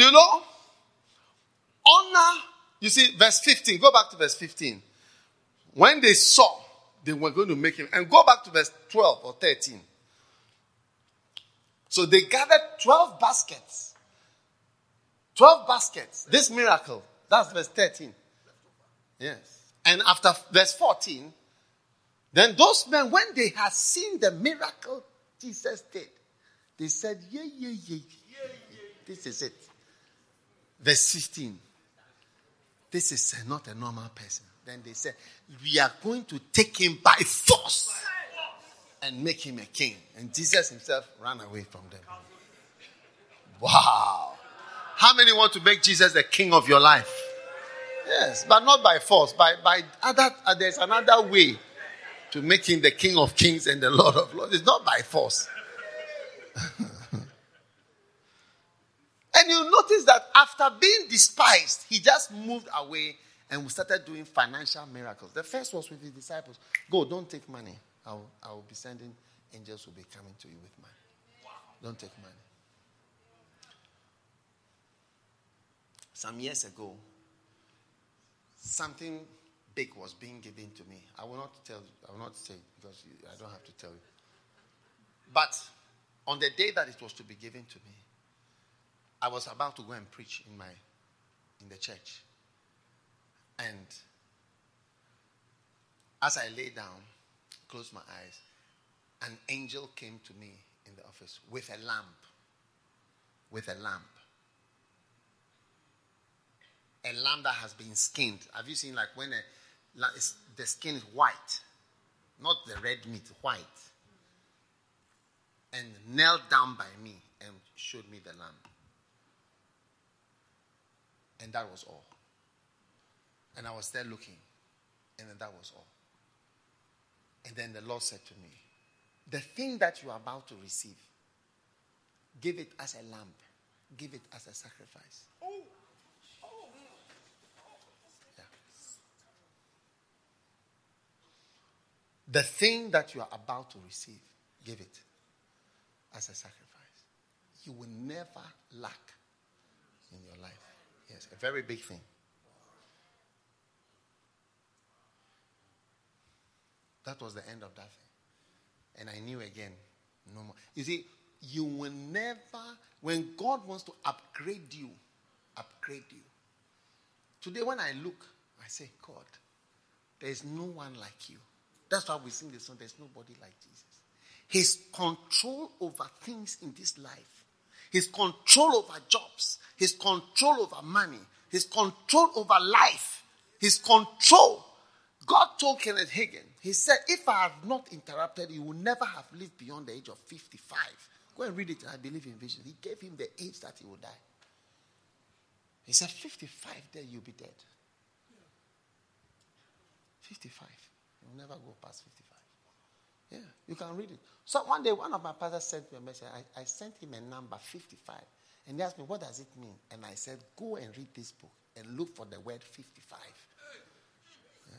You know, honor you see, verse 15. Go back to verse 15. When they saw they were going to make him, and go back to verse 12 or 13. So they gathered 12 baskets. 12 baskets. This miracle. That's verse 13. Yes. And after verse 14, then those men, when they had seen the miracle Jesus did, they said, Yeah, yeah, yeah. yeah. This is it. Verse 15 this is not a normal person. Then they said, We are going to take him by force and make him a king. And Jesus himself ran away from them. Wow. How many want to make Jesus the king of your life? Yes, but not by force. By, by other, uh, there's another way to make him the king of kings and the lord of lords. It's not by force. And you notice that after being despised, he just moved away and we started doing financial miracles. The first was with his disciples Go, don't take money. I'll, I'll be sending angels will be coming to you with money. Wow. Don't take money. Some years ago, something big was being given to me. I will not tell you, I will not say because I don't have to tell you. But on the day that it was to be given to me, I was about to go and preach in my in the church. And as I lay down, closed my eyes, an angel came to me in the office with a lamp. With a lamp. A lamp that has been skinned. Have you seen like when a, the skin is white, not the red meat, white, and knelt down by me and showed me the lamp. And that was all. And I was there looking. And then that was all. And then the Lord said to me, The thing that you are about to receive, give it as a lamp, give it as a sacrifice. Oh. Oh, yeah. The thing that you are about to receive, give it as a sacrifice. You will never lack in your life. Yes, a very big thing. That was the end of that thing. And I knew again, no more. You see, you will never, when God wants to upgrade you, upgrade you. Today, when I look, I say, God, there is no one like you. That's why we sing the song, There's nobody like Jesus. His control over things in this life his control over jobs, his control over money, his control over life, his control. God told Kenneth Hagin, he said, If I have not interrupted, you will never have lived beyond the age of 55. Go and read it. I believe in vision. He gave him the age that he would die. He said, 55, then you'll be dead. 55. You'll never go past 55. Yeah, you can read it. So one day, one of my pastors sent me a message. I, I sent him a number 55. And he asked me, What does it mean? And I said, Go and read this book and look for the word 55. Yeah.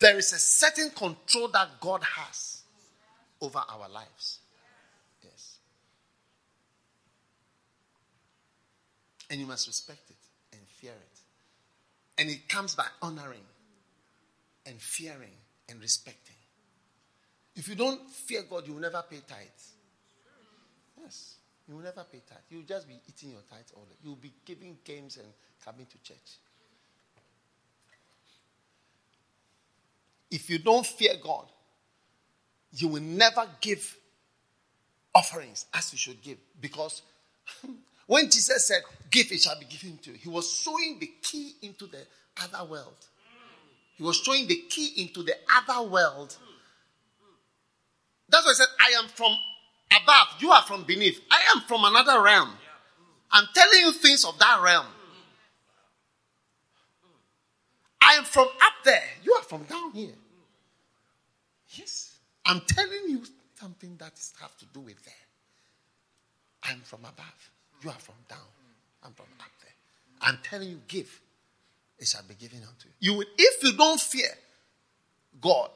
There is a certain control that God has over our lives. Yes. And you must respect it and fear it. And it comes by honoring and fearing and respecting. If you don't fear God, you will never pay tithes. Yes. You will never pay tithes. You'll just be eating your tithes all day. You'll be giving games and coming to church. If you don't fear God, you will never give offerings as you should give. Because when Jesus said, Give, it shall be given to you, he was showing the key into the other world. He was showing the key into the other world. That's why he said, I am from above, you are from beneath. I am from another realm. I'm telling you things of that realm. I am from up there, you are from down here. Yes. I'm telling you something that has to do with there. I'm from above. You are from down. I'm from up there. I'm telling you, give. It shall be given unto you. You will, if you don't fear God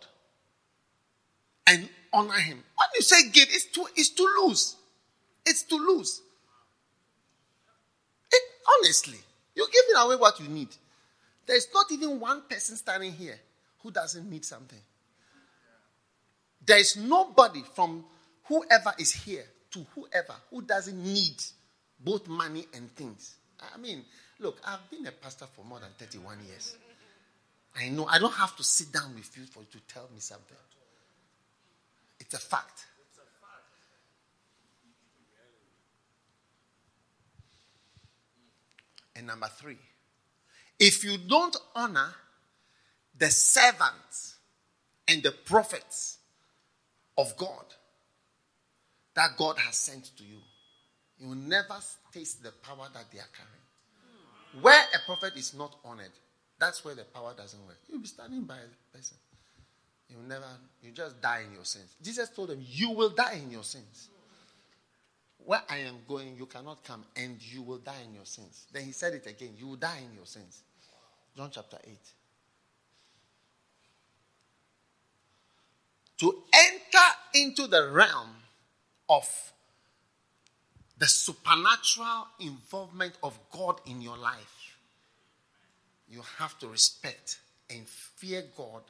and honor Him. When you say give, it's to it's to lose. It's to lose. It, honestly, you're giving away what you need. There's not even one person standing here who doesn't need something. There is nobody from whoever is here to whoever who doesn't need both money and things. I mean, look, I've been a pastor for more than 31 years. I know I don't have to sit down with you for you to tell me something. It's a fact. And number three, if you don't honor the servants and the prophets of God that God has sent to you, you will never taste the power that they are carrying. Where a prophet is not honored, that's where the power doesn't work. You'll be standing by a person. You never, you just die in your sins. Jesus told them, You will die in your sins. Where I am going, you cannot come and you will die in your sins. Then he said it again, You will die in your sins. John chapter 8. To enter into the realm of the supernatural involvement of God in your life, you have to respect and fear God,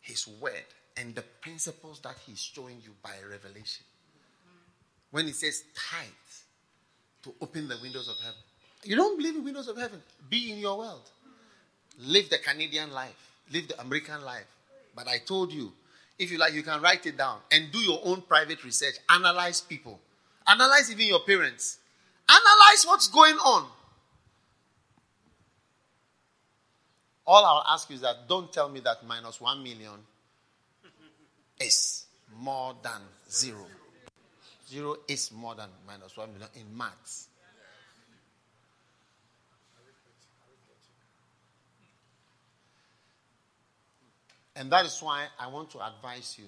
His word, and the principles that He's showing you by revelation. When He says tithe to open the windows of heaven, you don't believe in windows of heaven, be in your world. Live the Canadian life, live the American life. But I told you, if you like, you can write it down and do your own private research. Analyze people. Analyze even your parents. Analyze what's going on. All I'll ask you is that don't tell me that minus one million is more than zero. Zero is more than minus one million in maths. And that is why I want to advise you,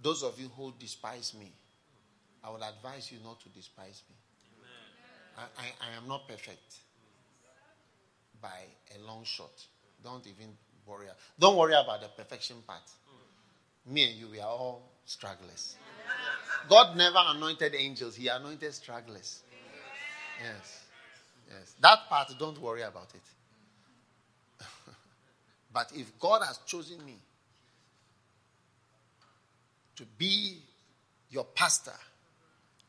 those of you who despise me, I would advise you not to despise me. I, I, I, am not perfect by a long shot. Don't even worry. Don't worry about the perfection part. Me and you, we are all stragglers. God never anointed angels, He anointed stragglers. Yes. Yes. That part, don't worry about it. But if God has chosen me to be your pastor,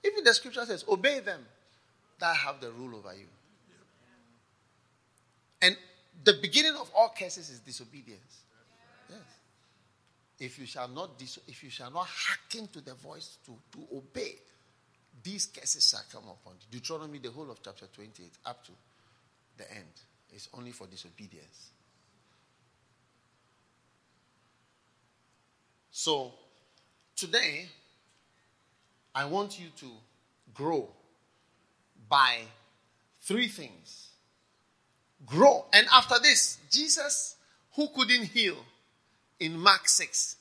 even the scripture says, obey them that have the rule over you. And the beginning of all curses is disobedience. Yes. If you shall not if you shall not hearken to the voice to, to obey, these curses shall come upon you. Deuteronomy, the whole of chapter 28, up to the end, is only for disobedience. So, today, I want you to grow by three things. Grow. And after this, Jesus, who couldn't heal in Mark 6,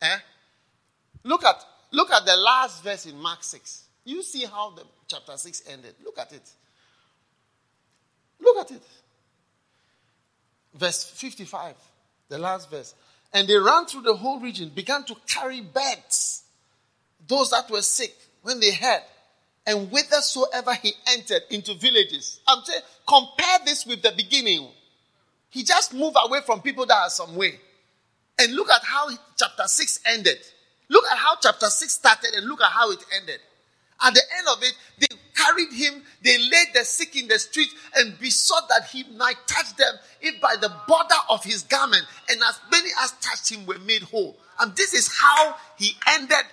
Eh? Look at look at the last verse in Mark 6. You see how the chapter 6 ended. Look at it. Look at it. Verse 55, the last verse. And they ran through the whole region, began to carry beds, those that were sick, when they heard. And whithersoever he entered into villages. I'm saying, compare this with the beginning. He just moved away from people that are some way. And look at how chapter 6 ended. Look at how chapter 6 started and look at how it ended. At the end of it, they carried him, they laid the sick in the street and besought that he might touch them if by the border of his garment. And as many as touched him were made whole. And this is how he ended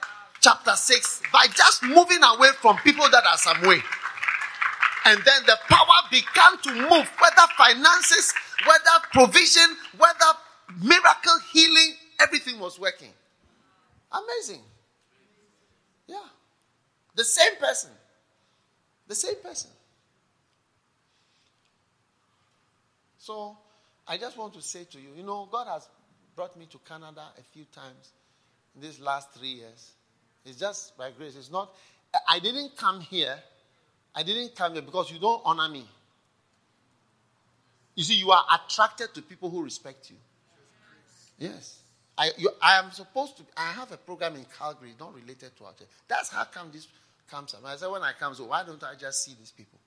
chapter 6 by just moving away from people that are some way. And then the power began to move, whether finances, whether provision, whether miracle healing, everything was working. Amazing. Yeah. The same person. The same person. So I just want to say to you, you know, God has brought me to Canada a few times in these last three years. It's just by grace. It's not, I didn't come here. I didn't come here because you don't honor me. You see, you are attracted to people who respect you. Yes. I, you, I am supposed to, I have a program in Calgary, not related to our church. That's how come this comes up. I said, when I come, so why don't I just see these people?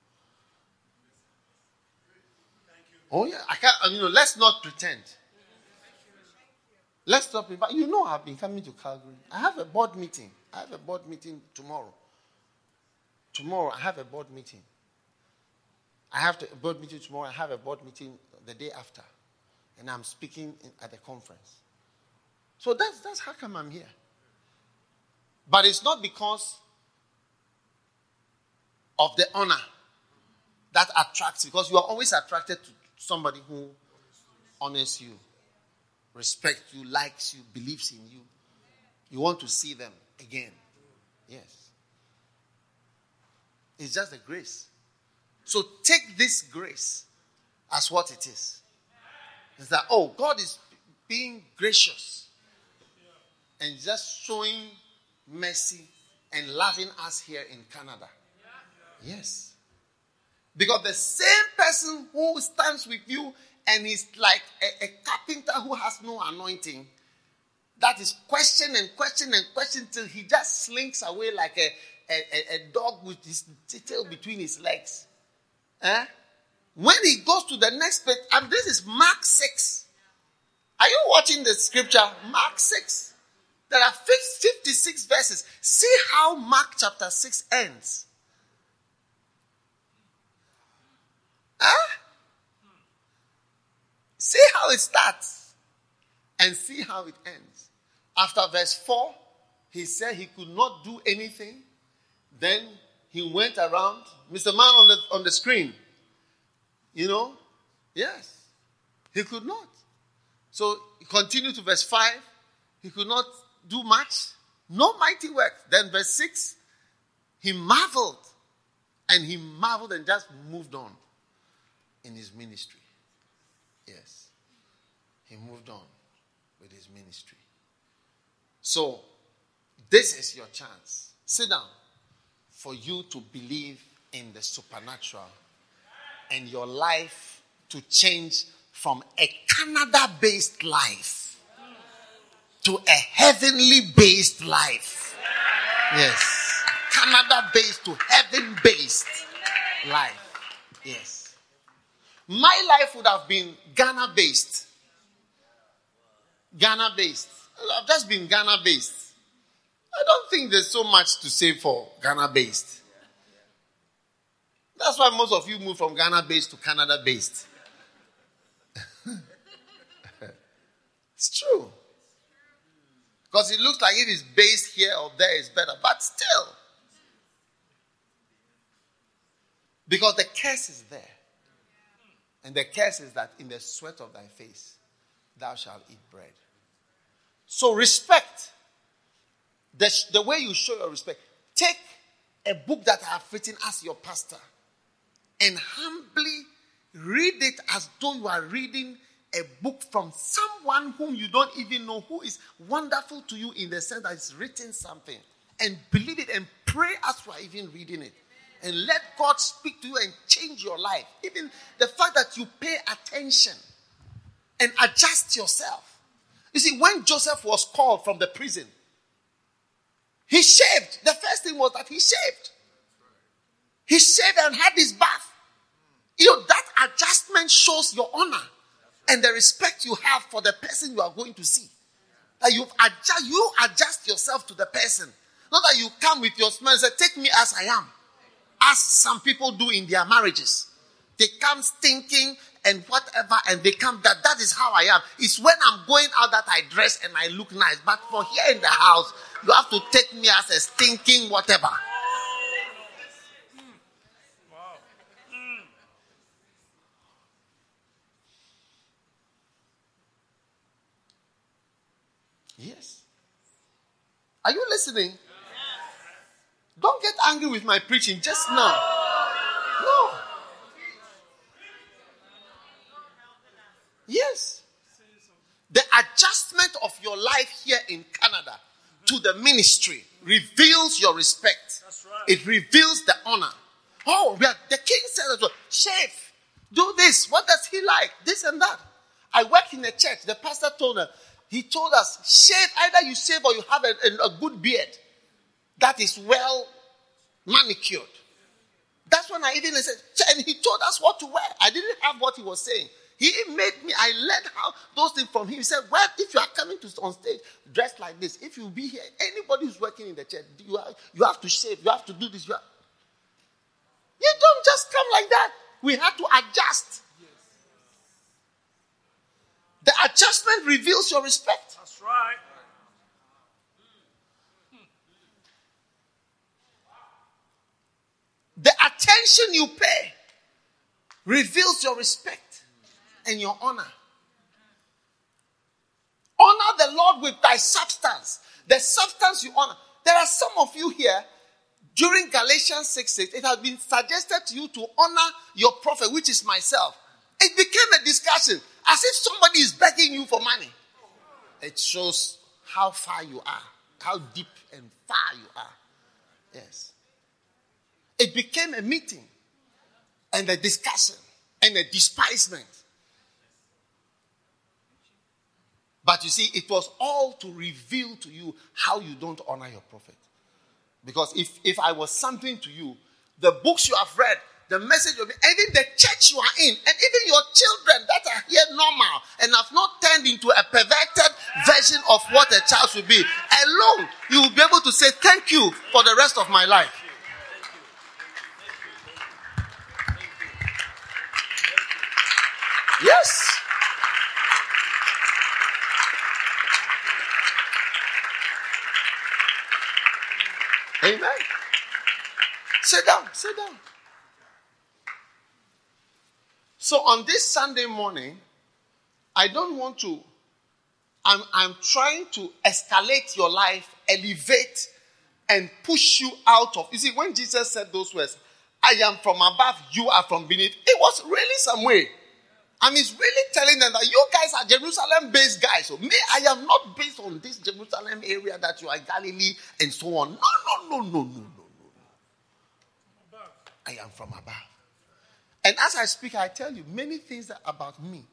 Oh, yeah. I can't, you know, let's not pretend. Let's stop it. But you know, I've been coming to Calgary. I have a board meeting. I have a board meeting tomorrow. Tomorrow, I have a board meeting. I have a board meeting tomorrow. I have a board meeting the day after. And I'm speaking in, at the conference. So that's, that's how come I'm here. But it's not because of the honor that attracts, because you are always attracted to somebody who honors you, respects you, likes you, believes in you. You want to see them again. Yes. It's just the grace. So take this grace as what it is. It's that, oh, God is being gracious and just showing mercy and loving us here in Canada. Yes. Because the same person who stands with you and is like a, a carpenter who has no anointing, that is question and question and question till he just slinks away like a, a, a dog with his tail between his legs. Eh? When he goes to the next page, and this is Mark 6. Are you watching the scripture? Mark 6. There are 56 verses. See how Mark chapter 6 ends. Huh? See how it starts and see how it ends. After verse 4, he said he could not do anything. Then he went around. Mr. Man on the, on the screen. You know? Yes. He could not. So he continued to verse 5. He could not do much. No mighty work. Then verse 6. He marveled. And he marveled and just moved on in his ministry. Yes. He moved on with his ministry. So, this is your chance. Sit down for you to believe in the supernatural and your life to change from a Canada based life to a heavenly based life. Yes. Canada based to heaven based life. Yes. My life would have been Ghana based. Ghana based. I've just been Ghana based. I don't think there's so much to say for Ghana based. That's why most of you move from Ghana based to Canada based. it's true. Because it looks like if it's based here or there is better. But still. Because the curse is there. And the curse is that in the sweat of thy face, thou shalt eat bread. So respect. The, the way you show your respect. Take a book that I have written as your pastor and humbly read it as though you are reading a book from someone whom you don't even know who is wonderful to you in the sense that it's written something and believe it and pray as you are even reading it and let God speak to you and change your life. Even the fact that you pay attention and adjust yourself. You see, when Joseph was called from the prison, he shaved. The first thing was that he shaved. He shaved and had his bath. You know, that adjustment shows your honor and the respect you have for the person you are going to see. That you adjust, you adjust yourself to the person. Not that you come with your smile and say, Take me as I am. As some people do in their marriages. They come stinking and whatever, and they come that that is how I am. It's when I'm going out that I dress and I look nice. But for here in the house, you have to take me as a stinking whatever. Yes. Are you listening? Don't get angry with my preaching just now. Yes. The adjustment of your life here in Canada to the ministry reveals your respect. It reveals the honor. Oh, are, the king said as well, Chef, do this. What does he like? This and that. I work in a church. The pastor told her, he told us, shave, either you shave or you have a, a, a good beard that is well manicured. That's when I even said, and he told us what to wear. I didn't have what he was saying. He made me, I learned how those things from him. He said, Well, if you are coming to on stage dressed like this, if you be here, anybody who's working in the church, you, are, you have to shave, you have to do this. You, you don't just come like that. We have to adjust. The adjustment reveals your respect. That's right. The attention you pay reveals your respect and your honor. Honor the Lord with thy substance. The substance you honor. There are some of you here during Galatians 6 6, it has been suggested to you to honor your prophet, which is myself. It became a discussion as if somebody is begging you for money. It shows how far you are, how deep and far you are. Yes. It became a meeting and a discussion and a despisement. But you see, it was all to reveal to you how you don't honor your prophet. Because if, if I was something to you, the books you have read, the message of even the church you are in, and even your children that are here normal and have not turned into a perverted version of what a child should be, alone, you will be able to say thank you for the rest of my life. Yes. Amen. Sit down, sit down. So on this Sunday morning, I don't want to, I'm, I'm trying to escalate your life, elevate, and push you out of. You see, when Jesus said those words, I am from above, you are from beneath, it was really some way. And he's really telling them that you guys are Jerusalem based guys. So me, I am not based on this Jerusalem area that you are Galilee and so on. No, no, no, no, no, no, no. I am from above. And as I speak, I tell you many things about me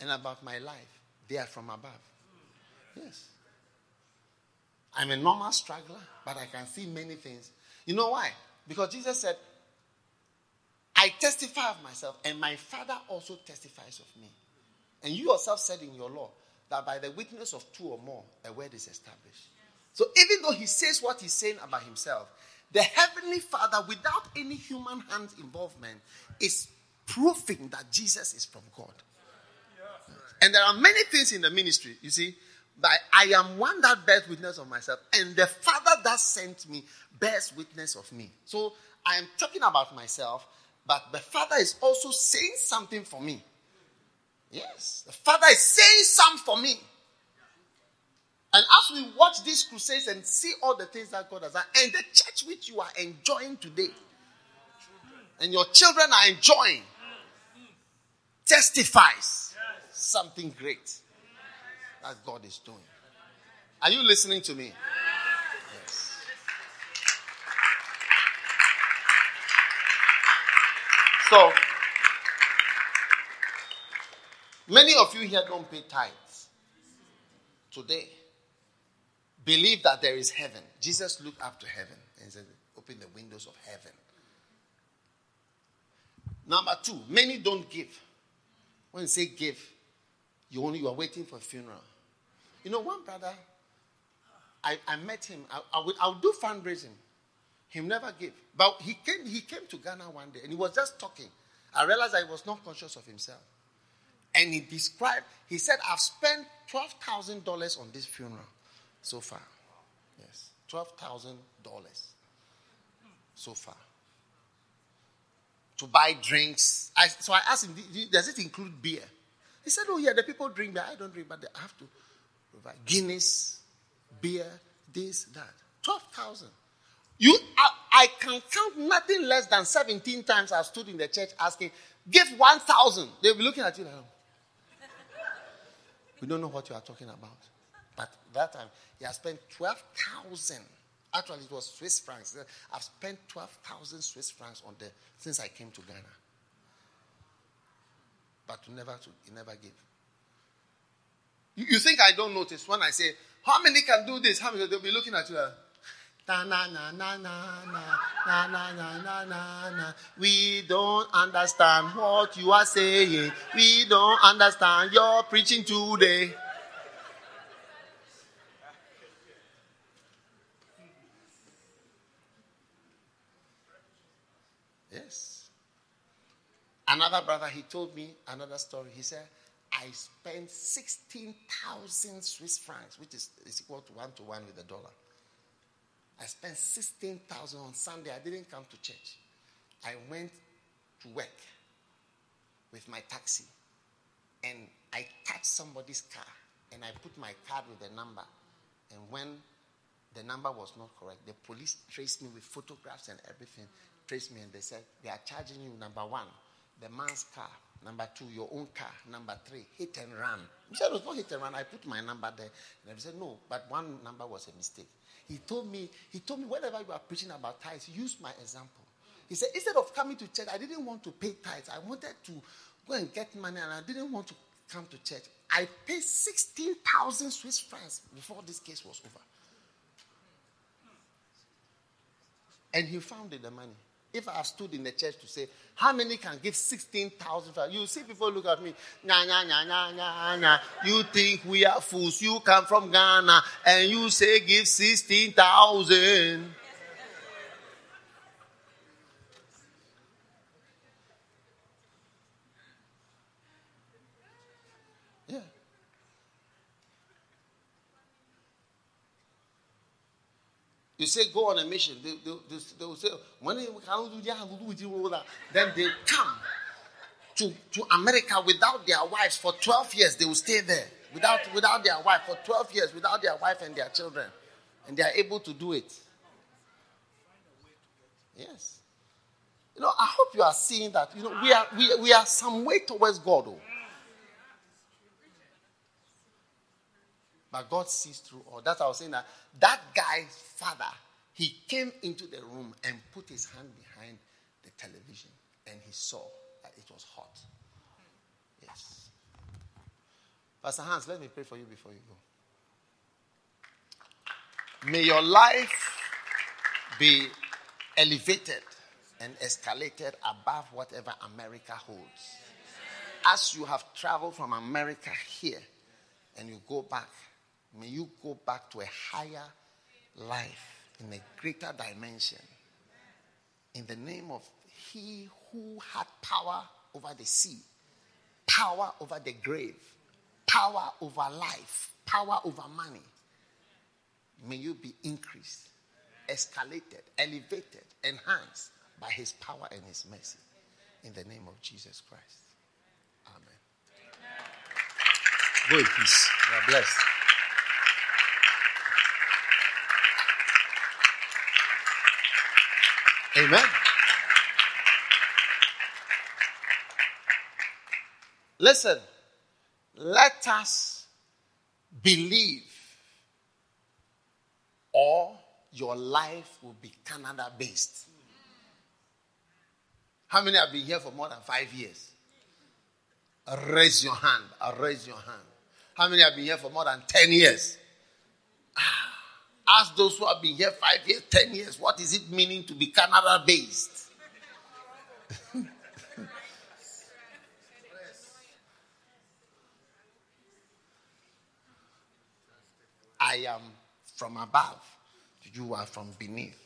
and about my life. They are from above. Yes. I'm a normal struggler, but I can see many things. You know why? Because Jesus said, I testify of myself, and my Father also testifies of me. And you yourself said in your law that by the witness of two or more, a word is established. So even though he says what he's saying about himself, the Heavenly Father, without any human hand involvement, is proving that Jesus is from God. And there are many things in the ministry, you see, that I am one that bears witness of myself, and the Father that sent me bears witness of me. So I am talking about myself, but the Father is also saying something for me. Yes, the Father is saying something for me. And as we watch these crusades and see all the things that God has done, and the church which you are enjoying today, and your children are enjoying, testifies something great that God is doing. Are you listening to me? So, many of you here don't pay tithes today. Believe that there is heaven. Jesus looked up to heaven and said, Open the windows of heaven. Number two, many don't give. When you say give, you only you are waiting for a funeral. You know, one brother, I, I met him. I, I, would, I would do fundraising. He never gave. But he came, he came to Ghana one day and he was just talking. I realized I was not conscious of himself. And he described, he said, I've spent $12,000 on this funeral so far. Yes, $12,000 so far. To buy drinks. I, so I asked him, does it include beer? He said, Oh, yeah, the people drink beer. I don't drink, but I have to provide Guinness, beer, this, that. 12,000. You, I, I, can count nothing less than 17 times I've stood in the church asking, give 1,000. They'll be looking at you like, we don't know what you are talking about. But that time, he has spent 12,000. Actually, it was Swiss francs. I've spent 12,000 Swiss francs on the, since I came to Ghana but never to he never gave. You, you, think I don't notice when I say, How many can do this? How many they'll be looking at you like na na na na na na na na na na na. We don't understand what you are saying. We don't understand your preaching today. Yes. Another brother, he told me another story. He said, I spent 16,000 Swiss francs, which is, is equal to one to one with the dollar. I spent 16,000 on Sunday. I didn't come to church. I went to work with my taxi and I touched somebody's car and I put my card with the number. And when the number was not correct, the police traced me with photographs and everything, traced me and they said, They are charging you number one the man's car. Number two, your own car. Number three, hit and run. He said it was not hit and run. I put my number there. And I said, no, but one number was a mistake. He told me, he told me, whenever you are preaching about tithes, use my example. He said, instead of coming to church, I didn't want to pay tithes. I wanted to go and get money and I didn't want to come to church. I paid 16,000 Swiss francs before this case was over. And he found the money. If I stood in the church to say, how many can give 16,000? You see people look at me, nah, nah, nah, nah, nah, nah. You think we are fools. You come from Ghana and you say give 16,000. You say go on a mission. They, they, they, they will say, then they come to, to America without their wives for 12 years. They will stay there without, without their wife for 12 years, without their wife and their children. And they are able to do it. Yes. You know, I hope you are seeing that. You know, we are, we, we are some way towards God. Oh. But God sees through all. That's I was saying that that guy's father, he came into the room and put his hand behind the television and he saw that it was hot. Yes. Pastor Hans, let me pray for you before you go. May your life be elevated and escalated above whatever America holds. As you have traveled from America here and you go back, May you go back to a higher life in a greater dimension. In the name of He who had power over the sea, power over the grave, power over life, power over money. May you be increased, escalated, elevated, enhanced by His power and His mercy. In the name of Jesus Christ. Amen. Go in peace. God bless. Amen. Listen, let us believe, or your life will be Canada based. How many have been here for more than five years? Raise your hand. raise your hand. How many have been here for more than 10 years? Ask those who have been here five years, 10 years, what is it meaning to be Canada based? I am from above, you are from beneath.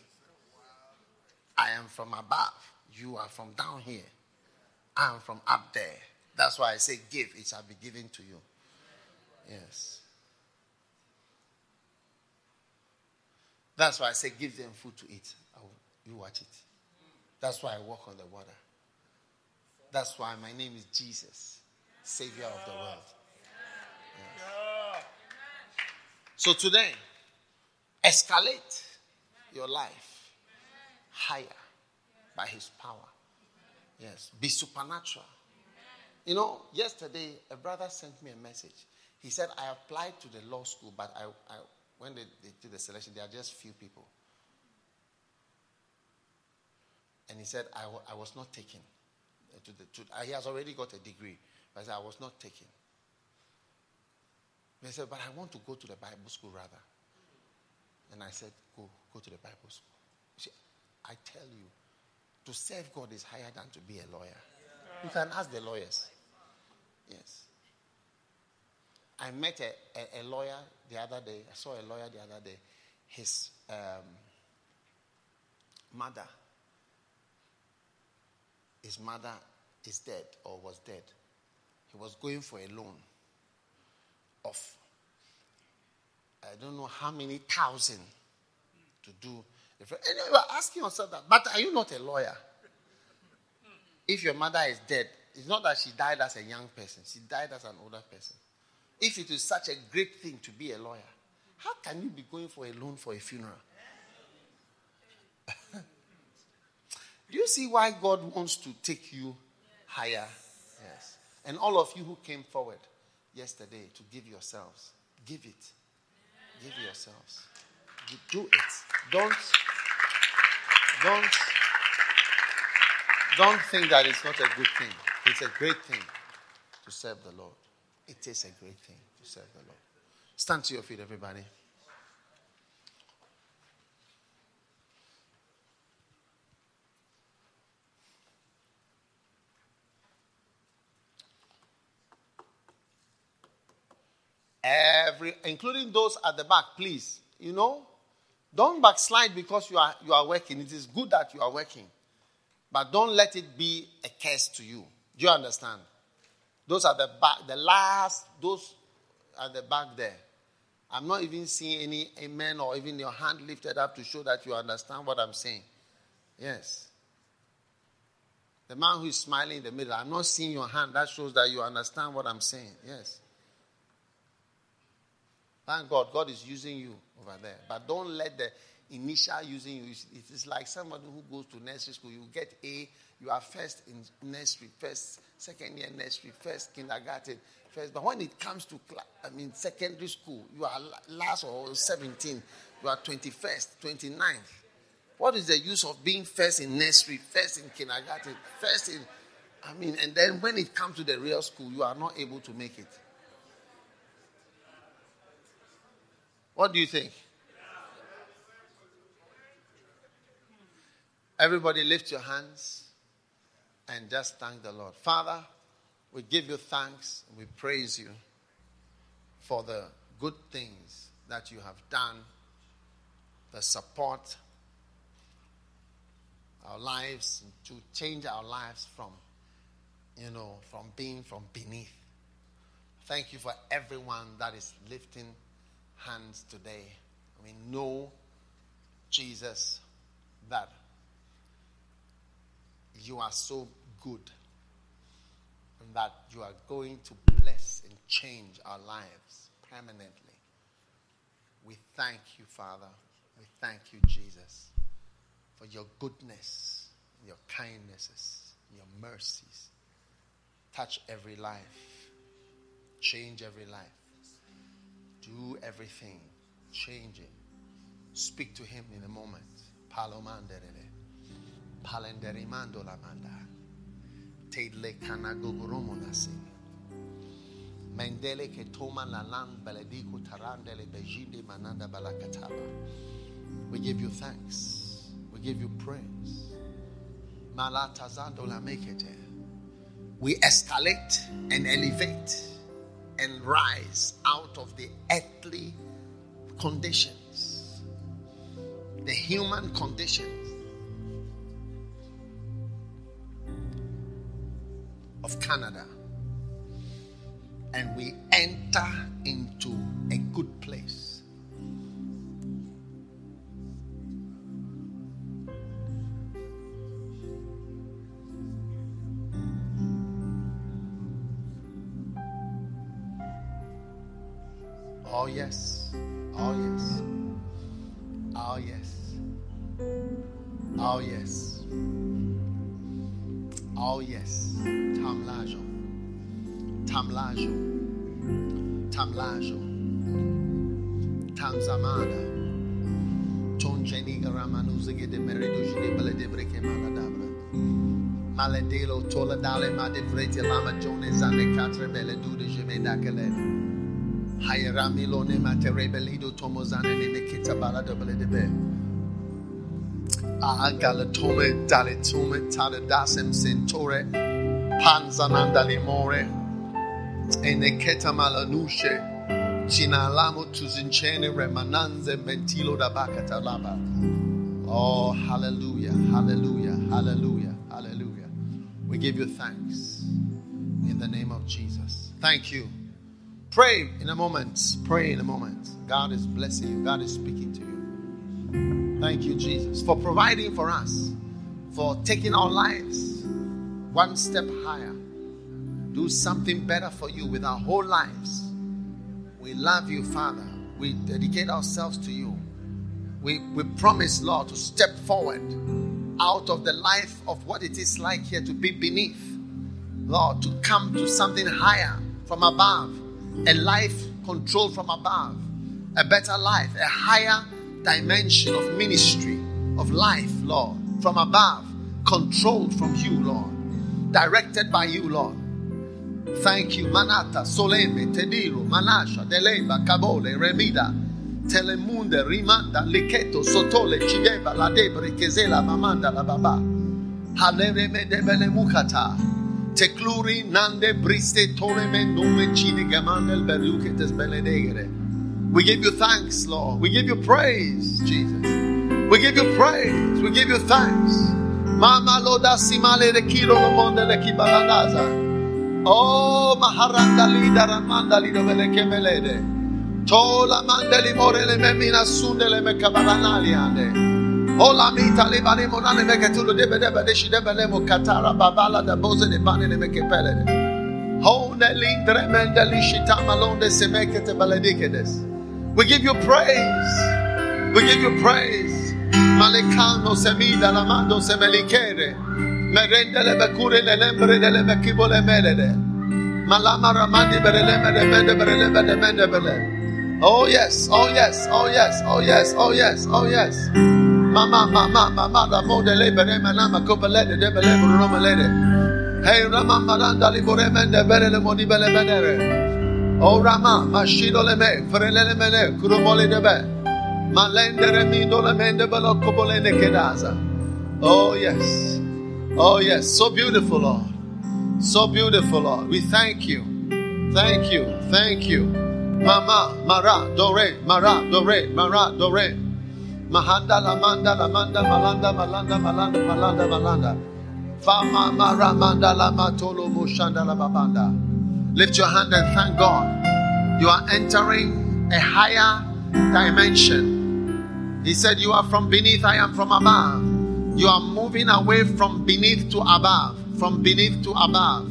I am from above, you are from down here. I am from up there. That's why I say, Give, it shall be given to you. Yes. That's why I say, Give them food to eat. you watch it. That's why I walk on the water. That's why my name is Jesus, Savior of the world. Yes. So today, escalate your life higher by His power. Yes, be supernatural. You know, yesterday a brother sent me a message. He said, I applied to the law school, but I, I when they, they did the selection, there are just few people. And he said, I, w- I was not taken. To the, to, uh, he has already got a degree, but said, I was not taken. He said, but I want to go to the Bible school rather. And I said, go, go to the Bible school. See, I tell you, to serve God is higher than to be a lawyer. You can ask the lawyers. Yes. I met a, a, a, lawyer the other day. I saw a lawyer the other day. His um, mother, his mother is dead or was dead. He was going for a loan of I don't know how many thousand to do. And you are asking yourself that, but are you not a lawyer? If your mother is dead, it's not that she died as a young person, she died as an older person. If it is such a great thing to be a lawyer, how can you be going for a loan for a funeral? Do you see why God wants to take you higher? Yes. And all of you who came forward yesterday to give yourselves, give it. Give yourselves. Do it. Don't don't don't think that it's not a good thing. It's a great thing to serve the Lord. It is a great thing to serve the Lord. Stand to your feet, everybody. Every, including those at the back, please. You know, don't backslide because you are you are working. It is good that you are working. But don't let it be a curse to you. Do you understand? Those are the back, the last, those at the back there. I'm not even seeing any amen or even your hand lifted up to show that you understand what I'm saying. Yes. The man who is smiling in the middle, I'm not seeing your hand. That shows that you understand what I'm saying. Yes. Thank God, God is using you over there. But don't let the initial using you. It is like somebody who goes to nursery school. You get A, you are first in nursery, first, second year nursery, first kindergarten, first. But when it comes to, I mean, secondary school, you are last or 17, you are 21st, 29th. What is the use of being first in nursery, first in kindergarten, first in, I mean, and then when it comes to the real school, you are not able to make it. What do you think? Everybody lift your hands and just thank the Lord. Father, we give you thanks. We praise you for the good things that you have done, the support our lives to change our lives from you know from being from beneath thank you for everyone that is lifting hands today. We know, Jesus, that you are so good and that you are going to bless and change our lives permanently. We thank you, Father. We thank you, Jesus, for your goodness, your kindnesses, your mercies. Touch every life Change every life. Do everything. Change it. Speak to him in a moment. Palomanderele. Palenderimando la manda. Mendele ke toma la tarandele bejinde mananda balakataba. We give you thanks. We give you praise. Malatazando la mekete. We escalate and elevate and rise out of the earthly conditions, the human conditions of Canada, and we enter into Maledelo Toladale Madevrete Lama Jones Ane Catre Bele Dude Jemedakele. Hayramilone materebelido tomozane ne mekita balada beledebe. Agalatome ah, ah, daletume taladasem sentore panzananda limore keta malanushe remananze da bakata laba. Oh, hallelujah, hallelujah, hallelujah. We give you thanks in the name of Jesus. Thank you. Pray in a moment. Pray in a moment. God is blessing you. God is speaking to you. Thank you, Jesus, for providing for us, for taking our lives one step higher. Do something better for you with our whole lives. We love you, Father. We dedicate ourselves to you. We, we promise, Lord, to step forward out of the life of what it is like here to be beneath. Lord, to come to something higher from above. A life controlled from above, a better life, a higher dimension of ministry, of life, Lord, from above, controlled from you, Lord, directed by you, Lord. Thank you, Manata, Soleme, Tediro, Manasha, Deleba, Cabole, Remida, Telemunde, Rimanda, Liketo, Sotole, Cideba, La Debre, Kesela, Mamanda, La Baba, Halereme, Debele, Mukata, Tecluri nande briste toleme nume chine gamandel beruketes beledegere. We give you thanks, Lord. We give you praise, Jesus. We give you praise. We give you thanks. Mama loda simale de kilo no monde le kibalanaza. Oh maharanda lida ramanda lido vele kemelede. Tola mandeli more le memina sunde le me kabalanali ande. Ola mita le bale monane me ketulo debe debe de shidebe le mo katara babala da boze de bane ne me kepele. Hone lindre shita malonde. We give you praise. We give you praise. Malekano melede. Malama ramandi berele mede berele. Oh yes, oh yes, oh yes, oh yes, oh yes, oh yes. Mama, mama, mama, la mode le bere manama copelete de bele bruno melede. Hey Rama Maranda libore mende bere le moni bele benere. Oh Rama, mashido le me, frele le mene, crumole de be. Malende remindo le mende belo copolene kedaza. Oh yes. Oh yes. So beautiful, Lord. So beautiful, Lord. We thank you. Thank you. Thank you. Mama, Mara, Dore, Mara, Dore, Mara, Dore. Mahanda, Lamanda, Lamanda, Malanda, Malanda, Malanda, Malanda, Malanda. Fama, Mara, Manda, Lama, Tolo, Mushanda, Lababanda. Lift your hand and thank God. You are entering a higher dimension. He said, You are from beneath, I am from above. You are moving away from beneath to above, from beneath to above,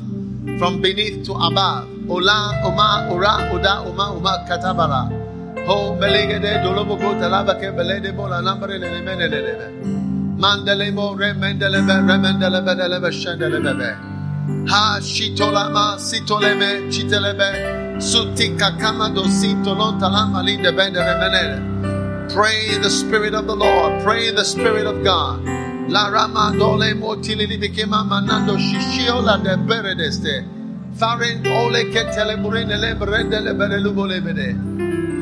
from beneath to above. Ola, Oma, Ora, Oda, Oma, Oma, Katabara. Ho, Belegede, Doloboko, Talabake, Belede, Bola, Lambre, Lemenelebe. Mandele, Mo, Remendelebe, Remendelebe, Delebe, Shendelebe. Ha, Shitolama, Sitoleme, Chitelebe. Sutika kama dosito lontalama linde bende remenere. Pray the Spirit of the Lord. Pray the Spirit of God. La rama dole motili libikema manando shishio la de beredeste. Farin ole ketele burine le brende le.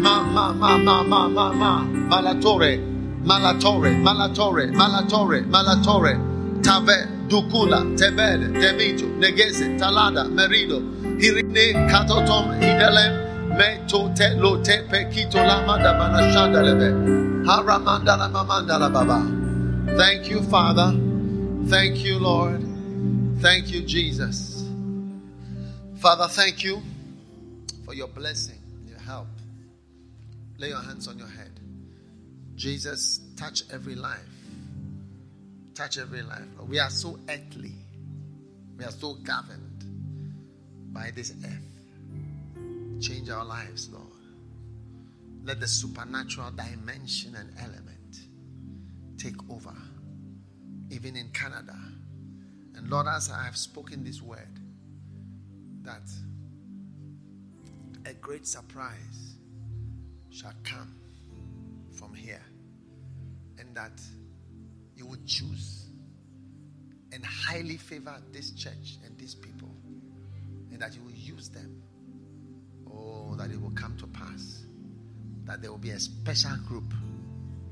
Ma ma ma ma ma ma ma. Malatore malatore malatore malatore malatore. Tave dukula tebele temito negese talada merido. Hirine katotom idelem me to te lo te pe kito lama da manashanda lebe. Haramanda la mamanda baba Thank you, Father. Thank you, Lord. Thank you, Jesus. Father, thank you for your blessing, your help. Lay your hands on your head. Jesus, touch every life. Touch every life. We are so earthly. We are so governed by this earth. Change our lives, Lord. Let the supernatural dimension and element take over, even in Canada. And Lord, as I have spoken this word, that a great surprise shall come from here, and that you would choose and highly favor this church and these people, and that you will use them. Oh, that it will come to pass. That there will be a special group,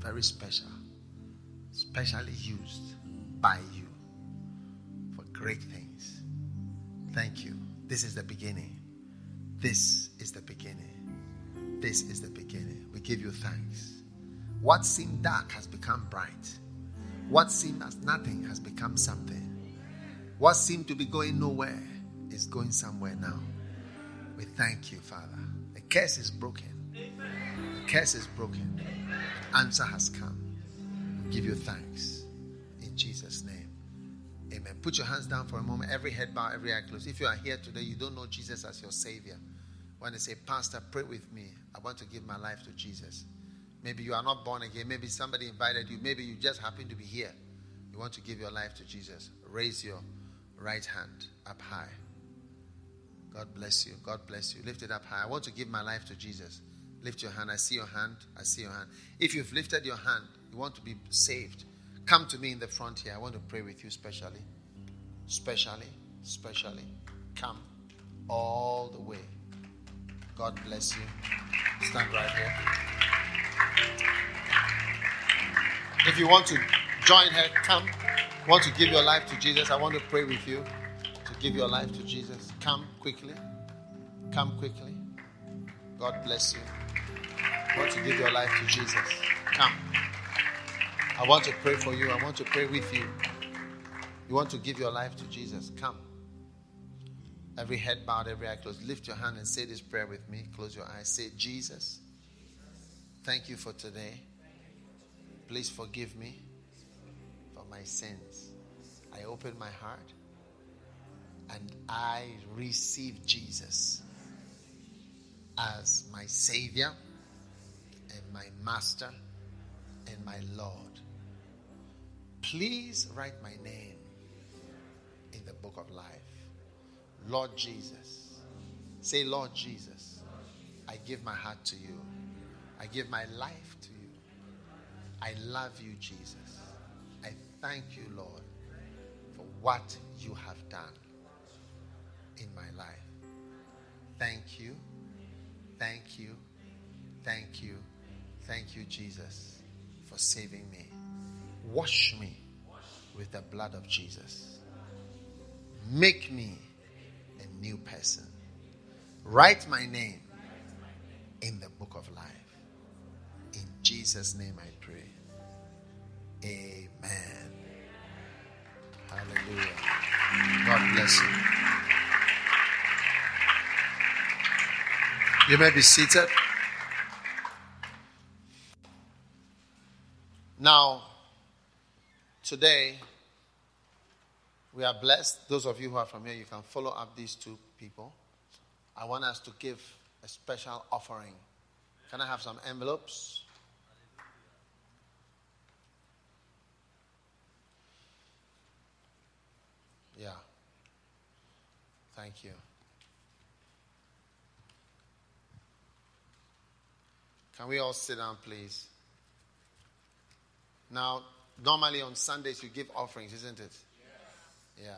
very special, specially used by you for great things. Thank you. This is the beginning. This is the beginning. This is the beginning. We give you thanks. What seemed dark has become bright. What seemed as nothing has become something. What seemed to be going nowhere is going somewhere now. We thank you, Father. The curse is broken. The curse is broken. The answer has come give you thanks. In Jesus' name. Amen. Put your hands down for a moment. Every head bow, every eye closed. If you are here today, you don't know Jesus as your Savior. When they say, Pastor, pray with me. I want to give my life to Jesus. Maybe you are not born again. Maybe somebody invited you. Maybe you just happen to be here. You want to give your life to Jesus. Raise your right hand up high. God bless you. God bless you. Lift it up high. I want to give my life to Jesus. Lift your hand. I see your hand. I see your hand. If you've lifted your hand, you want to be saved, come to me in the front here. I want to pray with you specially. Specially, specially. Come all the way. God bless you. Stand right here. If you want to join her, come. Want to give your life to Jesus? I want to pray with you to give your life to Jesus. Come quickly. Come quickly. God bless you. Want to give your life to Jesus? Come. I want to pray for you. I want to pray with you. You want to give your life to Jesus? Come. Every head bowed, every eye closed. Lift your hand and say this prayer with me. Close your eyes. Say, Jesus, thank you for today. Please forgive me for my sins. I open my heart and I receive Jesus as my Savior and my Master and my Lord. Please write my name in the book of life. Lord Jesus. Say, Lord Jesus, I give my heart to you. I give my life to you. I love you, Jesus. I thank you, Lord, for what you have done in my life. Thank you. Thank you. Thank you. Thank you, Jesus, for saving me. Wash me with the blood of Jesus. Make me a new person. Write my name in the book of life. In Jesus' name I pray. Amen. Hallelujah. God bless you. You may be seated. Now, today, we are blessed. Those of you who are from here, you can follow up these two people. I want us to give a special offering. Can I have some envelopes? Yeah. Thank you. Can we all sit down, please? Now, normally on Sundays you give offerings, isn't it? Yeah.